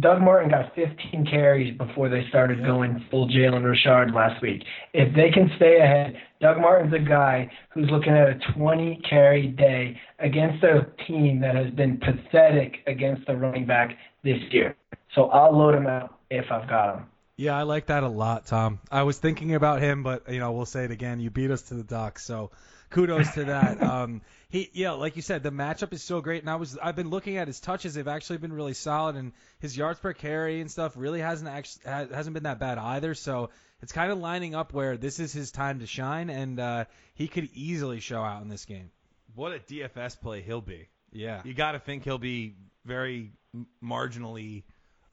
Doug Martin got 15 carries before they started going full Jalen Richard last week. If they can stay ahead, Doug Martin's a guy who's looking at a 20 carry day against a team that has been pathetic against the running back this year. So I'll load him out if I've got him. Yeah, I like that a lot, Tom. I was thinking about him, but you know, we'll say it again. You beat us to the dock, so kudos to that. Um, he, yeah, like you said, the matchup is so great, and I was, I've been looking at his touches; they've actually been really solid, and his yards per carry and stuff really hasn't actually hasn't been that bad either. So it's kind of lining up where this is his time to shine, and uh, he could easily show out in this game. What a DFS play he'll be. Yeah. You got to think he'll be very marginally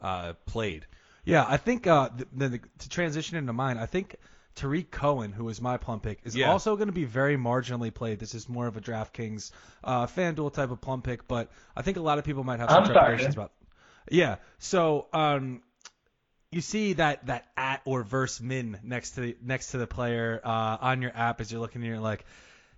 uh, played. Yeah, I think uh, the, the, to transition into mine, I think Tarik Cohen, who is my plum pick, is Yeah. also going to be very marginally played. This is more of a DraftKings, uh, FanDuel type of plum pick, but I think a lot of people might have some I'm trepidations starting. about. Yeah, so um, you see that that at or verse min next to the next to the player uh, on your app as you're looking and you're like,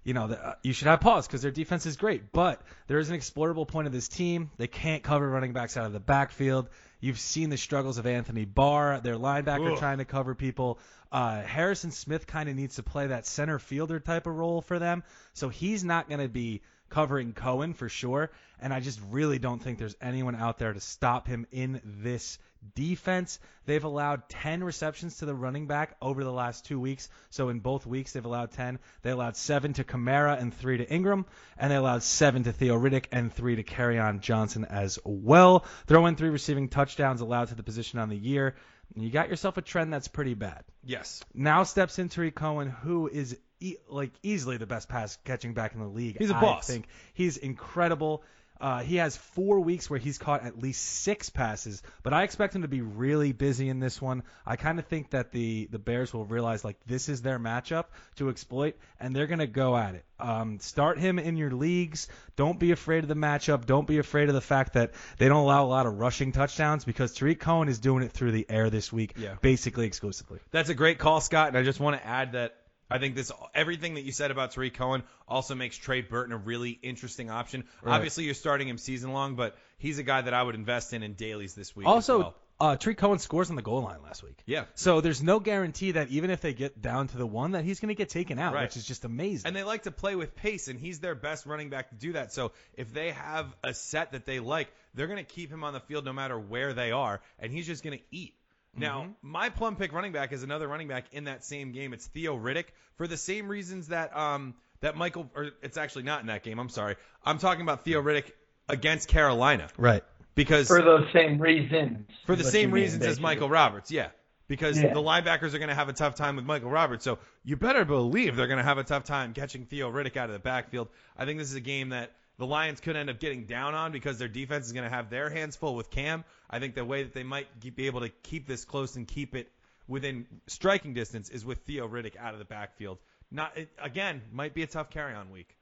you know, the, uh, you should have pause because their defense is great, but there is an explorable point of this team. They can't cover running backs out of the backfield. You've seen the struggles of Anthony Barr, their linebacker Ugh. trying to cover people. Uh, Harrison Smith kind of needs to play that center fielder type of role for them, so he's not going to be covering Cohen for sure. And I just really don't think there's anyone out there to stop him in this defense. They've allowed 10 receptions to the running back over the last two weeks. So in both weeks, they've allowed 10. They allowed seven to Kamara and three to Ingram, and they allowed seven to Theo Riddick and three to Kerryon Johnson as well. Throw in three receiving touchdowns allowed to the position on the year. You got yourself a trend that's pretty bad. Yes. Now steps in Tarik Cohen, who is e- like easily the best pass catching back in the league. He's a I boss. I think he's incredible. Uh, he has four weeks where he's caught at least six passes, but I expect him to be really busy in this one. I kind of think that the the Bears will realize like this is their matchup to exploit, and they're gonna go at it. Um, start him in your leagues. Don't be afraid of the matchup. Don't be afraid of the fact that they don't allow a lot of rushing touchdowns because Tarik Cohen is doing it through the air this week, Yeah. basically exclusively. That's a great call, Scott. And I just want to add that I think this everything that you said about Tarik Cohen also makes Trey Burton a really interesting option. Right. Obviously, you're starting him season long, but he's a guy that I would invest in in dailies this week. Also, well. uh, Tarik Cohen scores on the goal line last week. yeah. So there's no guarantee that even if they get down to the one, that he's going to get taken out, Right. which is just amazing. And they like to play with pace, and he's their best running back to do that. So if they have a set that they like, they're going to keep him on the field no matter where they are, and he's just going to eat. Now, Mm-hmm. my plum pick running back is another running back in that same game. It's Theo Riddick for the same reasons that um that Michael or it's actually not in that game. I'm sorry. I'm talking about Theo Riddick against Carolina right. because For those same reasons. for the same you mean, reasons as. Michael Roberts, yeah. Because Yeah. the linebackers are going to have a tough time with Michael Roberts, so you better believe they're going to have a tough time catching Theo Riddick out of the backfield. I think this is a game that the Lions could end up getting down on because their defense is going to have their hands full with Cam. I think the way that they might keep- be able to keep this close and keep it within striking distance is with Theo Riddick out of the backfield. Not it, again, might be a tough carry-on week.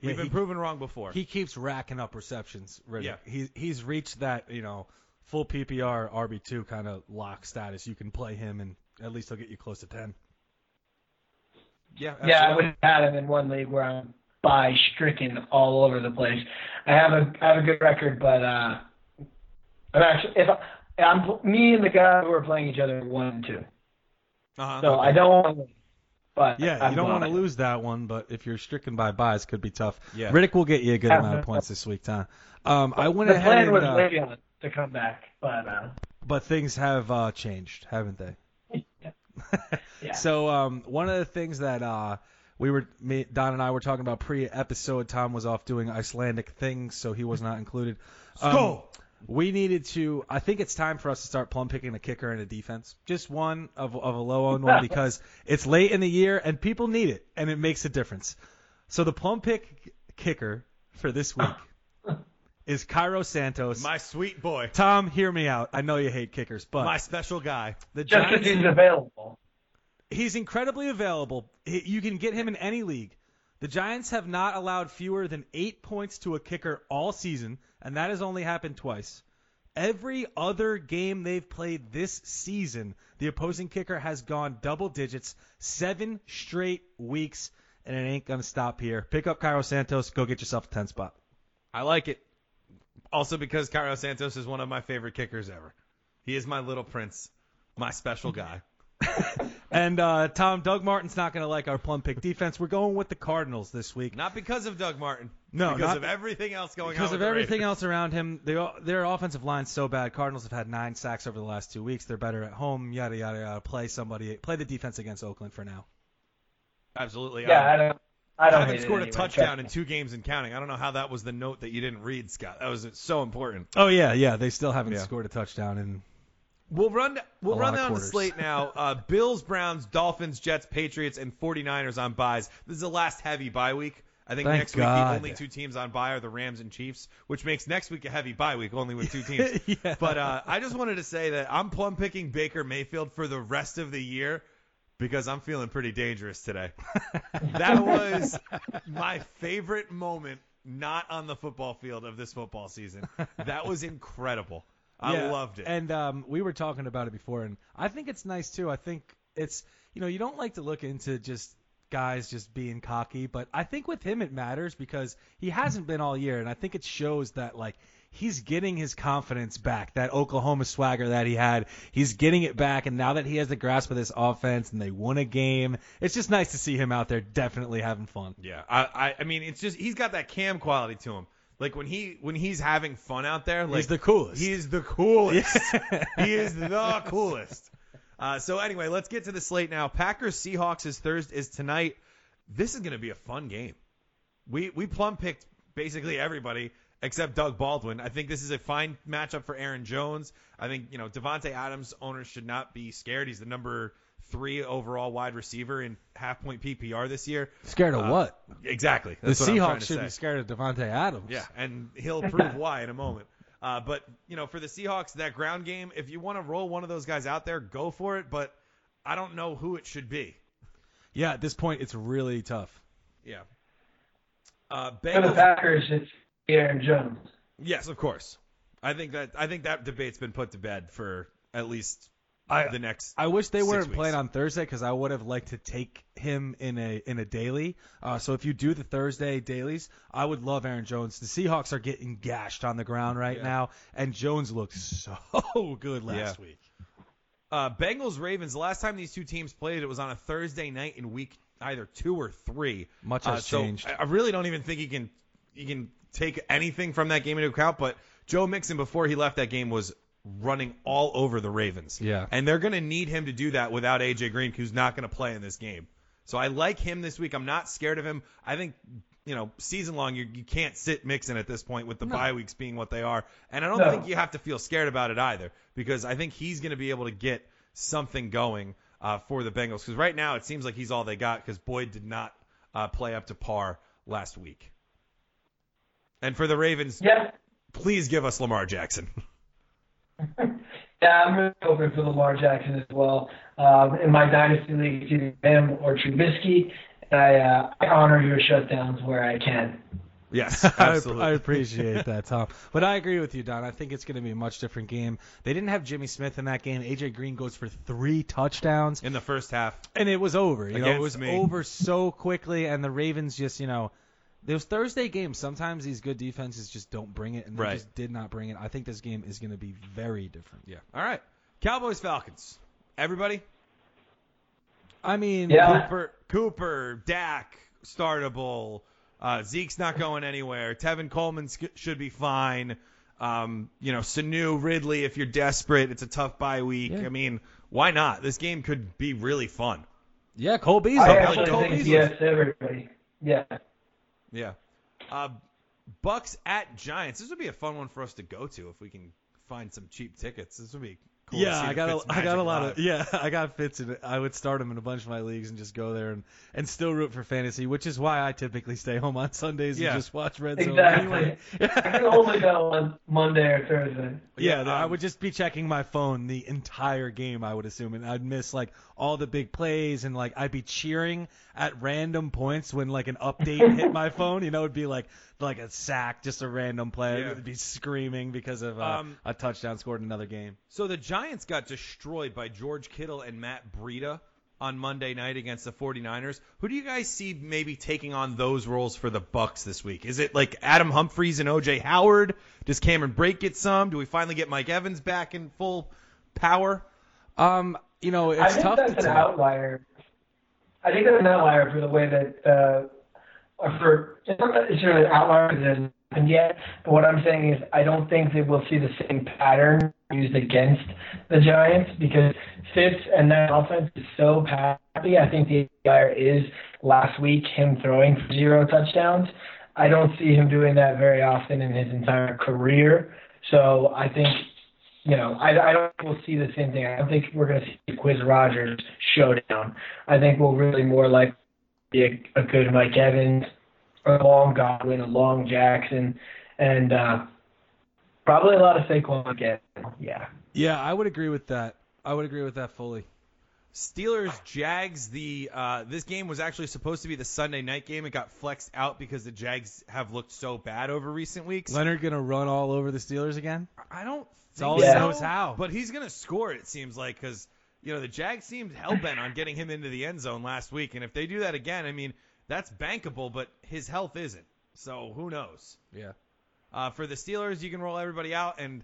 Yeah, We've been he- proven wrong before. He keeps racking up receptions. Riddick. Yeah. He, he's reached that, you know, full PPR RB2 kind of lock status. You can play him, and at least he'll get you close to 10. yeah, Yeah, I would have had him in one league where I'm by stricken all over the place. I have a I have a good record, but uh, I'm actually if I, I'm me and the guy who are playing each other one and two, Uh-huh, so okay. I don't want to. But Yeah, I'm you don't want to fine. lose that one, but if you're stricken by buys, could be tough. Yeah. Riddick will get you a good amount of points this week, Tom. Um, I went The ahead plan and, was uh, Le'Veon to come back, but uh, but things have uh, changed, haven't they? yeah. So um, one of the things that uh, we were me, Don and I were talking about pre-episode, Tom was off doing Icelandic things, so he was not included. Um, Go! We needed to. I think it's time for us to start plum picking a kicker and a defense. Just one of, of a low owned one because it's late in the year and people need it and it makes a difference. So the plum pick kicker for this week is Cairo Santos. My sweet boy. Tom, hear me out. I know you hate kickers, but My special guy. the just because Giants he's available. He's incredibly available. You can get him in any league. The Giants have not allowed fewer than eight points to a kicker all season, and that has only happened twice. Every other game they've played this season, the opposing kicker has gone double digits, seven straight weeks, and it ain't gonna stop here. Pick up Cairo Santos, go get yourself a ten spot. I like it. Also because Cairo Santos is one of my favorite kickers ever. He is my little prince, my special guy. And uh, Tom, Doug Martin's not gonna like our plum pick defense. We're going with the Cardinals this week. Not because of Doug Martin. No, because not- of everything else going on. Because of everything Ravens. else around him, they, their offensive line's so bad. Cardinals have had nine sacks over the last two weeks. They're better at home. Yada yada yada. Play somebody. Play the defense against Oakland for now. Absolutely. Yeah, Um, I don't. I don't haven't scored a anyway. touchdown in two games and counting. I don't know how that was the note that you didn't read, Scott. That was so important. Oh yeah, yeah. They still haven't Yeah. scored a touchdown in We'll run we'll run down the slate now. Uh, Bills, Browns, Dolphins, Jets, Patriots, and 49ers on buys. This is the last heavy bye week. I think Thank next week the only two teams on bye are the Rams and Chiefs, which makes next week a heavy bye week, only with two teams. Yeah. But uh, I just wanted to say that I'm plum picking Baker Mayfield for the rest of the year because I'm feeling pretty dangerous today. that was my favorite moment, not on the football field of this football season. That was incredible. I Yeah, loved it. And um, we were talking about it before, and I think it's nice too. I think it's you know you don't like to look into just guys just being cocky, but I think with him it matters because he hasn't been all year, and I think it shows that like he's getting his confidence back, that Oklahoma swagger that he had. He's getting it back, and now that he has the grasp of this offense and they won a game, it's just nice to see him out there definitely having fun. Yeah, I, I, I mean, it's just he's got that cam quality to him. Like when he when he's having fun out there, like He's the coolest. He is the coolest. he is the coolest. Uh, so anyway, let's get to the slate now. Packers Seahawks is Thursday is tonight. This is going to be a fun game. We we plum picked basically everybody except Doug Baldwin. I think this is a fine matchup for Aaron Jones. I think you know Davante Adams owners should not be scared. He's the number three overall wide receiver in half point PPR this year. Scared of Uh, what? Exactly. The That's what I'm Seahawks to should say. be scared of Davante Adams. Yeah, and he'll prove why in a moment. Uh, but you know, for the Seahawks, that ground game, if you want to roll one of those guys out there, go for it. But I don't know who it should be. Yeah, at this point, it's really tough. Yeah. Uh, For the Packers, it's Aaron Jones. Yes, of course. I think that I think that debate's been put to bed for at least I- the next. I wish they weren't weeks. playing on Thursday because I would have liked to take him in a in a daily. Uh, so if you do the Thursday dailies, I would love Aaron Jones. The Seahawks are getting gashed on the ground right Yeah. now, and Jones looked so good last Yeah. week. Uh, Bengals Ravens. The last time these two teams played, it was on a Thursday night in week either two or three. Much Uh, has so changed. I I really don't even think you can you can take anything from that game into account. But Joe Mixon before he left that game was running all over the Ravens. Yeah. and they're going to need him to do that without AJ Green, who's not going to play in this game. So I like him this week. I'm not scared of him. I think you know season long you you can't sit Mixon at this point with the bye weeks being what they are, and I don't No. think you have to feel scared about it either because I think he's going to be able to get something going uh, for the Bengals because right now it seems like he's all they got because Boyd did not uh, play up to par last week. And for the Ravens, Yeah, please give us Lamar Jackson. yeah, I'm really hoping for Lamar Jackson as well. Um, in my dynasty league, it's either him or Trubisky. And I, uh, I honor your shutdowns where I can. yes, I, absolutely. I appreciate that, Tom. But I agree with you, Don. I think it's going to be a much different game. They didn't have Jimmy Smith in that game. AJ Green goes for three touchdowns. in the first half. and it was over. You know, it was me. over so quickly, and the Ravens just, you know, those Thursday games. Sometimes these good defenses just don't bring it, and they Right. just did not bring it. I think this game is going to be very different. Yeah. All right. Cowboys Falcons. Everybody. I mean, Yeah. Cooper, Cooper, Dak, startable. Uh, Zeke's not going anywhere. Tevin Coleman sk- should be fine. Um, you know, Sanu, Ridley, if you're desperate, it's a tough bye week. Yeah. I mean, why not? This game could be really fun. yeah, Cole Beasley. I actually Cole think Beasley. yes everybody. Yeah. Yeah. Uh, Bucks at Giants. This would be a fun one for us to go to if we can find some cheap tickets. This would be cool. to yeah, see I got Fitz a, I got a lot live. of yeah, I got Fitz in it. I would start him in a bunch of my leagues and just go there and and still root for fantasy, which is why I typically stay home on Sundays Yeah. and just watch Red Zone Exactly. anyway. I can only go on Monday or Thursday. Yeah, Yeah, I um, would just be checking my phone the entire game. I would assume, and I'd miss like all the big plays, and like I'd be cheering at random points when like an update hit my phone. You know, it'd be like like a sack, just a random play. Yeah. It'd be screaming because of uh, Um, a touchdown scored in another game. So the Giants got destroyed by George Kittle and Matt Breida on Monday night against the 49ers. Who do you guys see maybe taking on those roles for the Bucks this week? Is it like Adam Humphries and OJ Howard? Does Cameron Brate get some? Do we finally get Mike Evans back in full power? Um, you know, it's I it's think tough that's to an tell. outlier. I think that's an outlier for the way that, uh, or for it's not necessarily an outlier because it hasn't happened yet. But what I'm saying is, I don't think that we'll see the same pattern used against the Giants because Fitz and that offense is so happy. I think the outlier is last week him throwing for zero touchdowns. I don't see him doing that very often in his entire career. So I think you know, I, I don't think we'll see the same thing. I don't think we're going to see Quiz Rogers showdown. I think we'll really more like be a, a good Mike Evans, a long Godwin, a long Jackson, and uh, probably a lot of Saquon again. Yeah. Yeah, I would agree with that. I would agree with that fully. Steelers Jags the uh, this game was actually supposed to be the Sunday night game. It got flexed out because the Jags have looked so bad over recent weeks. Leonard gonna run all over the Steelers again? I don't It's think all he so, knows how. But he's going to score, it seems like, because, you know, the Jags seemed hell bent on getting him into the end zone last week. And if they do that again, I mean, that's bankable, but his health isn't. So who knows? Yeah. Uh, for the Steelers, you can roll everybody out. And,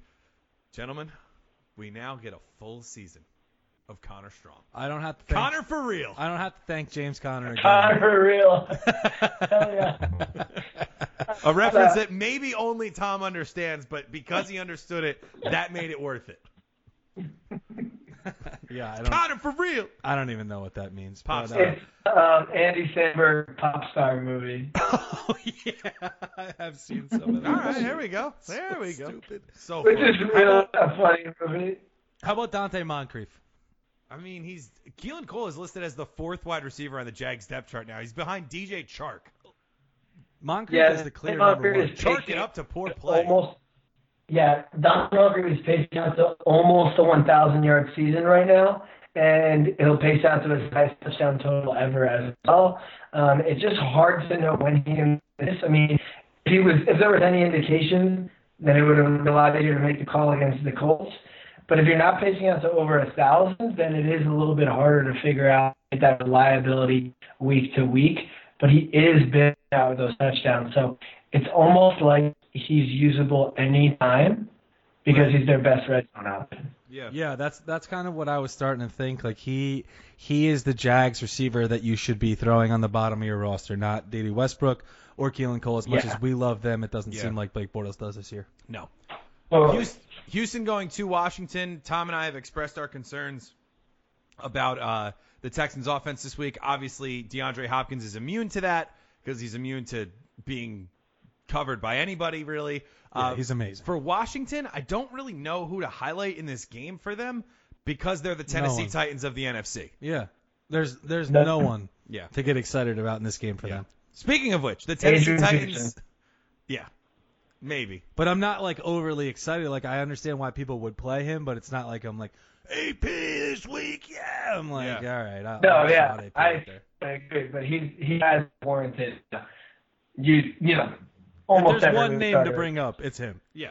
gentlemen, we now get a full season of Connor Strong. I don't have to thank, Connor for real. I don't have to thank James Connor again. Connor for real. Hell yeah. A reference that maybe only Tom understands, but because he understood it, that made it worth it. yeah, I don't. Connor for real. I don't even know what that means. Pop but, star. uh, It's um, Andy Samberg pop star movie. oh yeah, I have seen some of that. All right, here we go. There we go. Stupid. So Which funny. is really a funny movie. How about Donte Moncrief? I mean, he's Keelan Cole is listed as the fourth wide receiver on the Jags depth chart now. He's behind DJ Chark. Moncrief Yeah, is the clear number one. is- Chark it up to poor play. Almost. Yeah, Don is pacing out to almost a 1,000 yard season right now, and he'll pace out to his highest touchdown total ever as well. Um, it's just hard to know when he can. I mean, if he was, if there was any indication, then it would have been a lot easier to make the call against the Colts. But if you're not pacing out to over a thousand, then it is a little bit harder to figure out that reliability week to week. But he is big out with those touchdowns, so it's almost like he's usable anytime because he's their best red zone option. Yeah. Yeah, that's that's kind of what I was starting to think. Like he he is the Jags receiver that you should be throwing on the bottom of your roster, not Dede Westbrook or Keelan Cole. As much Yeah. as we love them, it doesn't Yeah. seem like Blake Bortles does this year. No. Well, Houston, Houston going to Washington. Tom and I have expressed our concerns about uh, the Texans' offense this week. Obviously, DeAndre Hopkins is immune to that because he's immune to being covered by anybody, really. Yeah, Uh, he's amazing. For Washington, I don't really know who to highlight in this game for them because they're the Tennessee one. Titans of the NFC. Yeah, there's there's No. no one Yeah. to get excited about in this game for Yeah. them. Speaking of which, the Tennessee Adrian Titans. Peterson. Yeah. Maybe. But I'm not like overly excited. Like I understand why people would play him, but it's not like I'm like AP this week. Yeah, I'm like Yeah. all right. I'll, No, I'll yeah, AP I- I agree, but he he has warranted you you know If almost there's one new name to bring up, it's him. Yeah.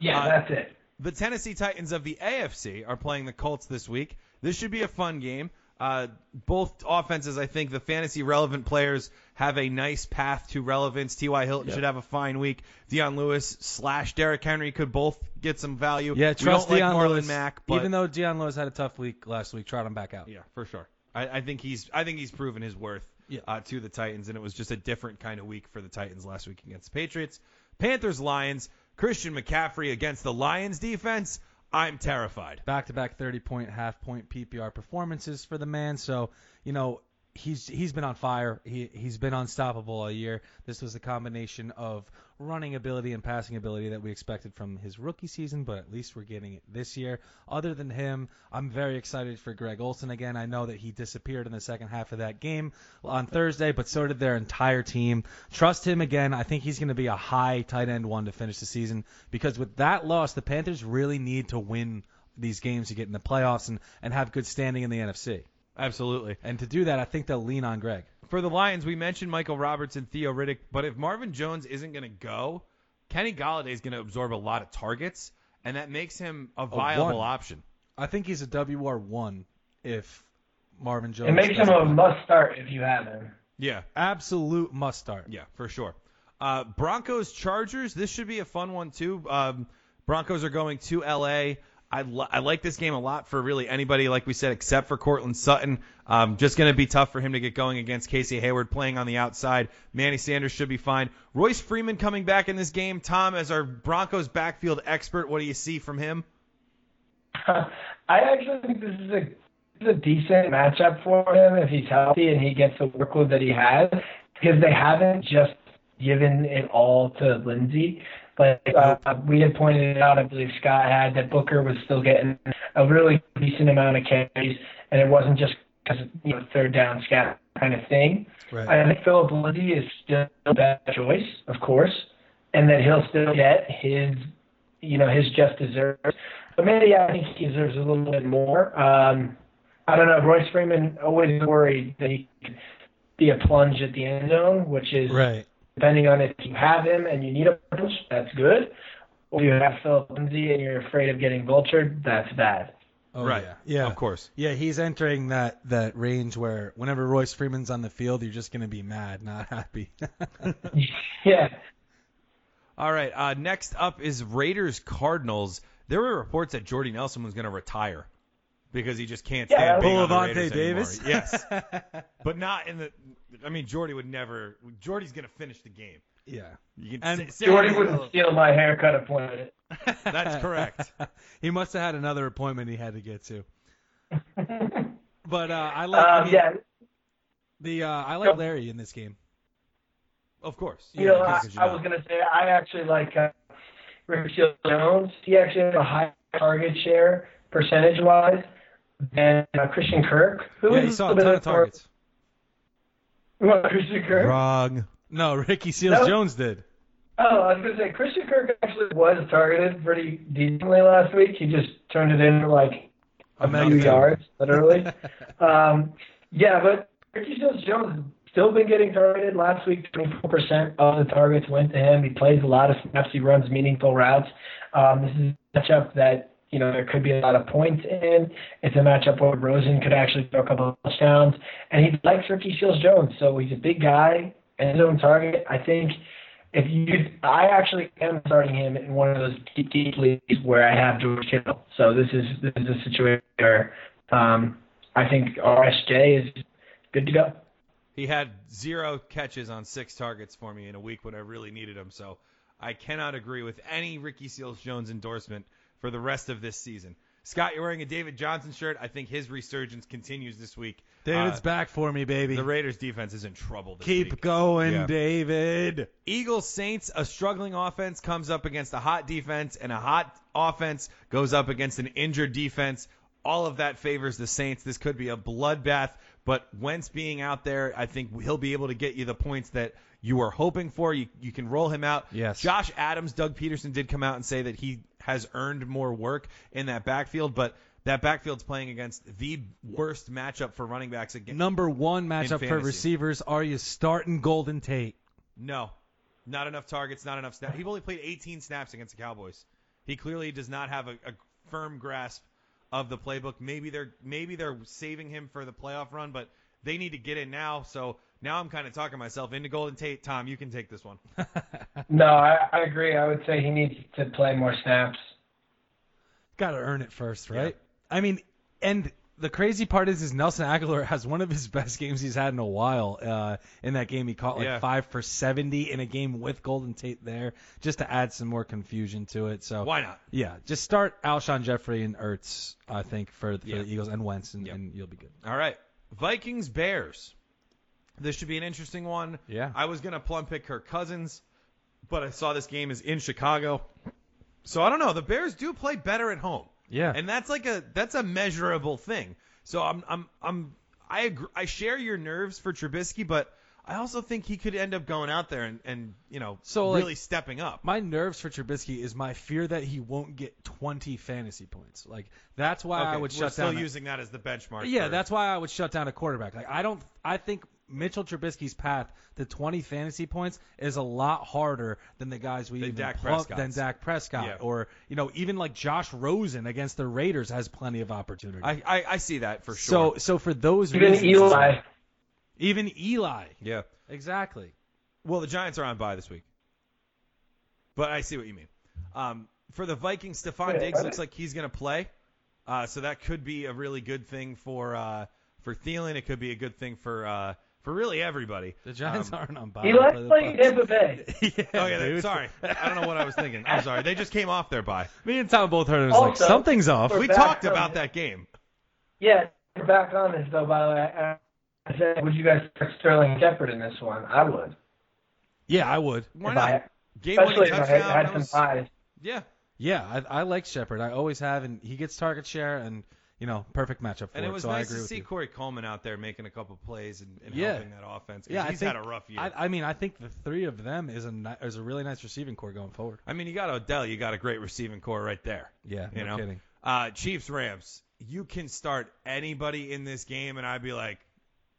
Yeah, uh, that's it. The Tennessee Titans of the AFC are playing the Colts this week. This should be a fun game. Uh, both offenses, I think, the fantasy relevant players have a nice path to relevance. T.Y. Hilton should have a fine week. Dion Lewis slash Derrick Henry could both get some value. Yeah, we trust don't like Dion Marlon Lewis. Mack, but Even though Dion Lewis had a tough week last week, trot him back out. yeah, for sure. I, I think he's I think he's proven his worth Yeah. uh, to the Titans, and it was just a different kind of week for the Titans last week against the Patriots. Panthers Lions. Christian McCaffrey against the Lions defense. I'm terrified. back to back 30 point half point PPR performances for the man. So, you know, he's he's been on fire. He he's been unstoppable all year. This was a combination of running ability and passing ability that we expected from his rookie season, but at least we're getting it this year. Other than him, I'm very excited for Greg Olsen again. I know that he disappeared in the second half of that game on Thursday, but so did their entire team. Trust him again. I think he's going to be a high tight end one to finish the season because with that loss, the Panthers really need to win these games to get in the playoffs and, and have good standing in the NFC. Absolutely. And to do that, I think they'll lean on Greg. For the Lions, we mentioned Michael Roberts and Theo Riddick, but if Marvin Jones isn't going to go, Kenny Golladay is going to absorb a lot of targets, and that makes him a viable one. option. I think he's a WR one if Marvin Jones. It makes him doesn't a play. must start if you have him. Yeah, absolute must start. yeah, for sure. Uh, Broncos Chargers. This should be a fun one too. Um, Broncos are going to LA. I, I like this game a lot for really anybody, like we said, except for Courtland Sutton. Um, just going to be tough for him to get going against Casey Hayward playing on the outside. Manny Sanders should be fine. Royce Freeman coming back in this game. Tom, as our Broncos backfield expert, what do you see from him? I actually think this is a this is a decent matchup for him if he's healthy and he gets the workload that he has because they haven't just given it all to Lindsay. But uh, we had pointed out, I believe Scott had that Booker was still getting a really decent amount of carries, and it wasn't just because you know third down scat kind of thing. Right. I think Phillip Lindsay is still a bad choice, of course, and that he'll still get his, you know, his just desserts. But maybe I think he deserves a little bit more. Um, I don't know. Royce Freeman always worried that he could be a plunge at the end zone, which is Right. Depending on if you have him and you need a punch, that's good. Or you have Phillip Lindsay and you're afraid of getting vultured, that's bad. Oh, right. Yeah. yeah. Of course. Yeah, he's entering that that range where whenever Royce Freeman's on the field, you're just gonna be mad, not happy. yeah. All right. Uh, next up is Raiders Cardinals. There were reports that Jordy Nelson was going to retire because he just can't Yeah, stand being on the Boulevante Raiders Davis. anymore. Yes, but not in the. I mean, Jordy would never. Jordy's going to finish the game. yeah. You can And say, say Jordy what wouldn't will. steal my haircut appointment. That's correct. he must have had another appointment he had to get to. But uh, I like I Um, mean, yeah, the uh, I like Larry in this game. Of course. you know, Yeah, I, because you I was gonna say I actually like uh, Rick Seals Jones. He actually has a high target share percentage wise than uh, Christian Kirk. Who Yeah, he saw a ton of more- targets. What, Christian Kirk? Wrong. No, Ricky Seals No. Jones did. Oh, I was gonna say Christian Kirk actually was targeted pretty decently last week. He just turned it in for like a few yards, literally. um, yeah, but Ricky Seals Jones still been getting targeted. Last week, 24% of the targets went to him. He plays a lot of snaps. He runs meaningful routes. Um, this is a matchup that you know there could be a lot of points in. It's a matchup where Rosen could actually throw a couple of touchdowns, and he likes Ricky Seals Jones, so he's a big guy and his own target. I think if you, I actually am starting him in one of those deep, deep leagues where I have George Kittle. So this is this is a situation where um, I think RSJ is good to go. He had zero catches on six targets for me in a week when I really needed him. So I cannot agree with any Ricky Seals Jones endorsement for the rest of this season. Scott, you're wearing a David Johnson shirt. I think his resurgence continues this week. David's Uh, back for me, baby. The Raiders defense is in trouble this Keep week. going, Yeah. David. Eagles Saints, a struggling offense comes up against a hot defense, and a hot offense goes up against an injured defense. All of that favors the Saints. This could be a bloodbath, but Wentz being out there, I think he'll be able to get you the points that you are hoping for. You, you can roll him out. Yes. Josh Adams, Doug Pederson did come out and say that he has earned more work in that backfield, but that backfield's playing against the worst matchup for running backs again. Number one matchup for receivers. Are you starting Golden Tate? No, not enough targets, not enough snaps. He only played 18 snaps against the Cowboys. He clearly does not have a, a firm grasp of the playbook. Maybe they're maybe they're saving him for the playoff run, but they need to get in now. So now I'm kind of talking myself into Golden Tate. Tom, you can take this one. No, I, I agree. I would say he needs to play more snaps. Got to earn it first, right? I mean, and the crazy part is, is Nelson Agholor has one of his best games he's had in a while. Uh, in that game, he caught like Yeah. five for 70 in a game with Golden Tate there, just to add some more confusion to it. So Why not? Yeah, just start Alshon Jeffery and Ertz, I think, for, for Yeah. the Eagles and Wentz, and, Yep. and you'll be good. All right, Vikings Bears. This should be an interesting one. Yeah. I was gonna plum pick Kirk Cousins, but I saw this game is in Chicago, so I don't know. The Bears do play better at home. Yeah. and that's like a that's a measurable thing. So I'm I'm I'm I agree, I share your nerves for Trubisky, but I also think he could end up going out there and and you know So, like, really stepping up. My nerves for Trubisky is my fear that he won't get 20 fantasy points. Like that's why I Okay, would we're shut still down. a- using that as the benchmark. yeah, for- that's why I would shut down a quarterback. Like I don't. I think Mitchell Trubisky's path to 20 fantasy points is a lot harder than the guys we Than even Dak plug- Prescott's. than Dak Prescott Yeah. or you know even like Josh Rosen against the Raiders has plenty of opportunity. I, I I see that for sure. So so for those Even reasons, Eli. even Eli, yeah. exactly. Well, the Giants are on bye this week, but I see what you mean. Um, for the Vikings, Stefon Diggs looks like he's going to play, uh, so that could be a really good thing for uh, for Thielen. It could be a good thing for uh, for really everybody. The Giants Um, aren't on bye. Eli's Play the playing Bucks. Tampa Bay. yeah, Oh yeah, dude. sorry. I don't know what I was thinking. I'm sorry. They just came off their bye. Me and Tom both heard it. It was like something's off. we're We back talked about it. that game. Yeah, we're back on this though. By the way, I I said, would you guys start Sterling Shepard in this one? I would. Yeah, I would. Why If not? I- Game winning Especially if I had, had some was- ties. yeah. Yeah, I, I like Shepard. I always have, and he gets target share, and you know, perfect matchup for And it was so I nice agree to see you. Corey Coleman out there making a couple plays and, and Yeah. helping that offense. Yeah, he's I think, had a rough year. I, I mean, I think the three of them is a ni- is a really nice receiving core going forward. I mean, you got Odell, you got a great receiving core right there. Yeah, You no know, kidding. Uh, Chiefs Rams. You can start anybody in this game, and I'd be like,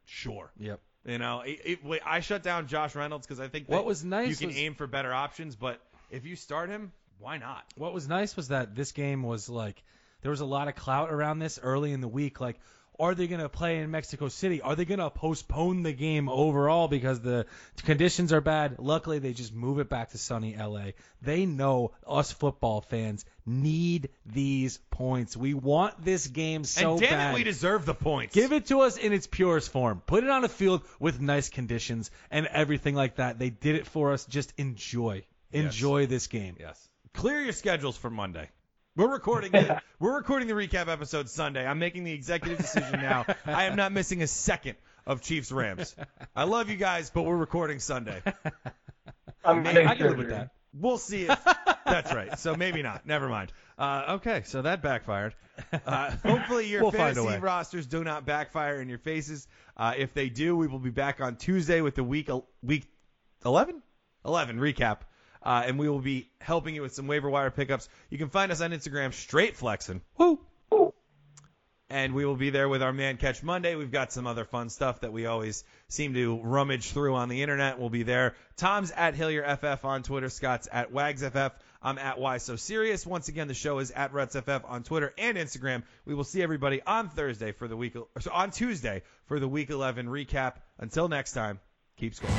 sure. Yep. You know, it, it, wait, I shut down Josh Reynolds because I think What was nice you can was- aim for better options, but if you start him, why not? What was nice was that this game was like there was a lot of clout around this early in the week. Like, are they going to play in Mexico City? Are they going to postpone the game overall because the conditions are bad? Luckily, they just move it back to sunny LA. They know us football fans need these points. We want this game so and damn bad. it, we deserve the points. Give it to us in its purest form. Put it on a field with nice conditions and everything like that. They did it for us. Just enjoy. Enjoy this game. Yes. Clear your schedules for Monday. We're recording the, we're recording the recap episode Sunday. I'm making the executive decision now. I am not missing a second of Chiefs Rams. I love you guys, but we're recording Sunday. I'm Maybe I can live with that. We'll see if that's right. So maybe not. Never mind. Uh, okay, so that backfired. Uh, hopefully your We'll fantasy rosters do not backfire in your faces. Uh, if they do, we will be back on Tuesday with the week week 11 11 recap. Uh, and we will be helping you with some waiver wire pickups. You can find us on Instagram, straight flexing. Woo! And we will be there with our Man Catch Monday. We've got some other fun stuff that we always seem to rummage through on the internet. We'll be there. Tom's at HillierFF on Twitter. Scott's at WagsFF. I'm at Why So Serious. Once again, the show is at RutsFF on Twitter and Instagram. We will see everybody on Thursday for the week, so on Tuesday for the Week 11 recap. Until next time, keep scoring.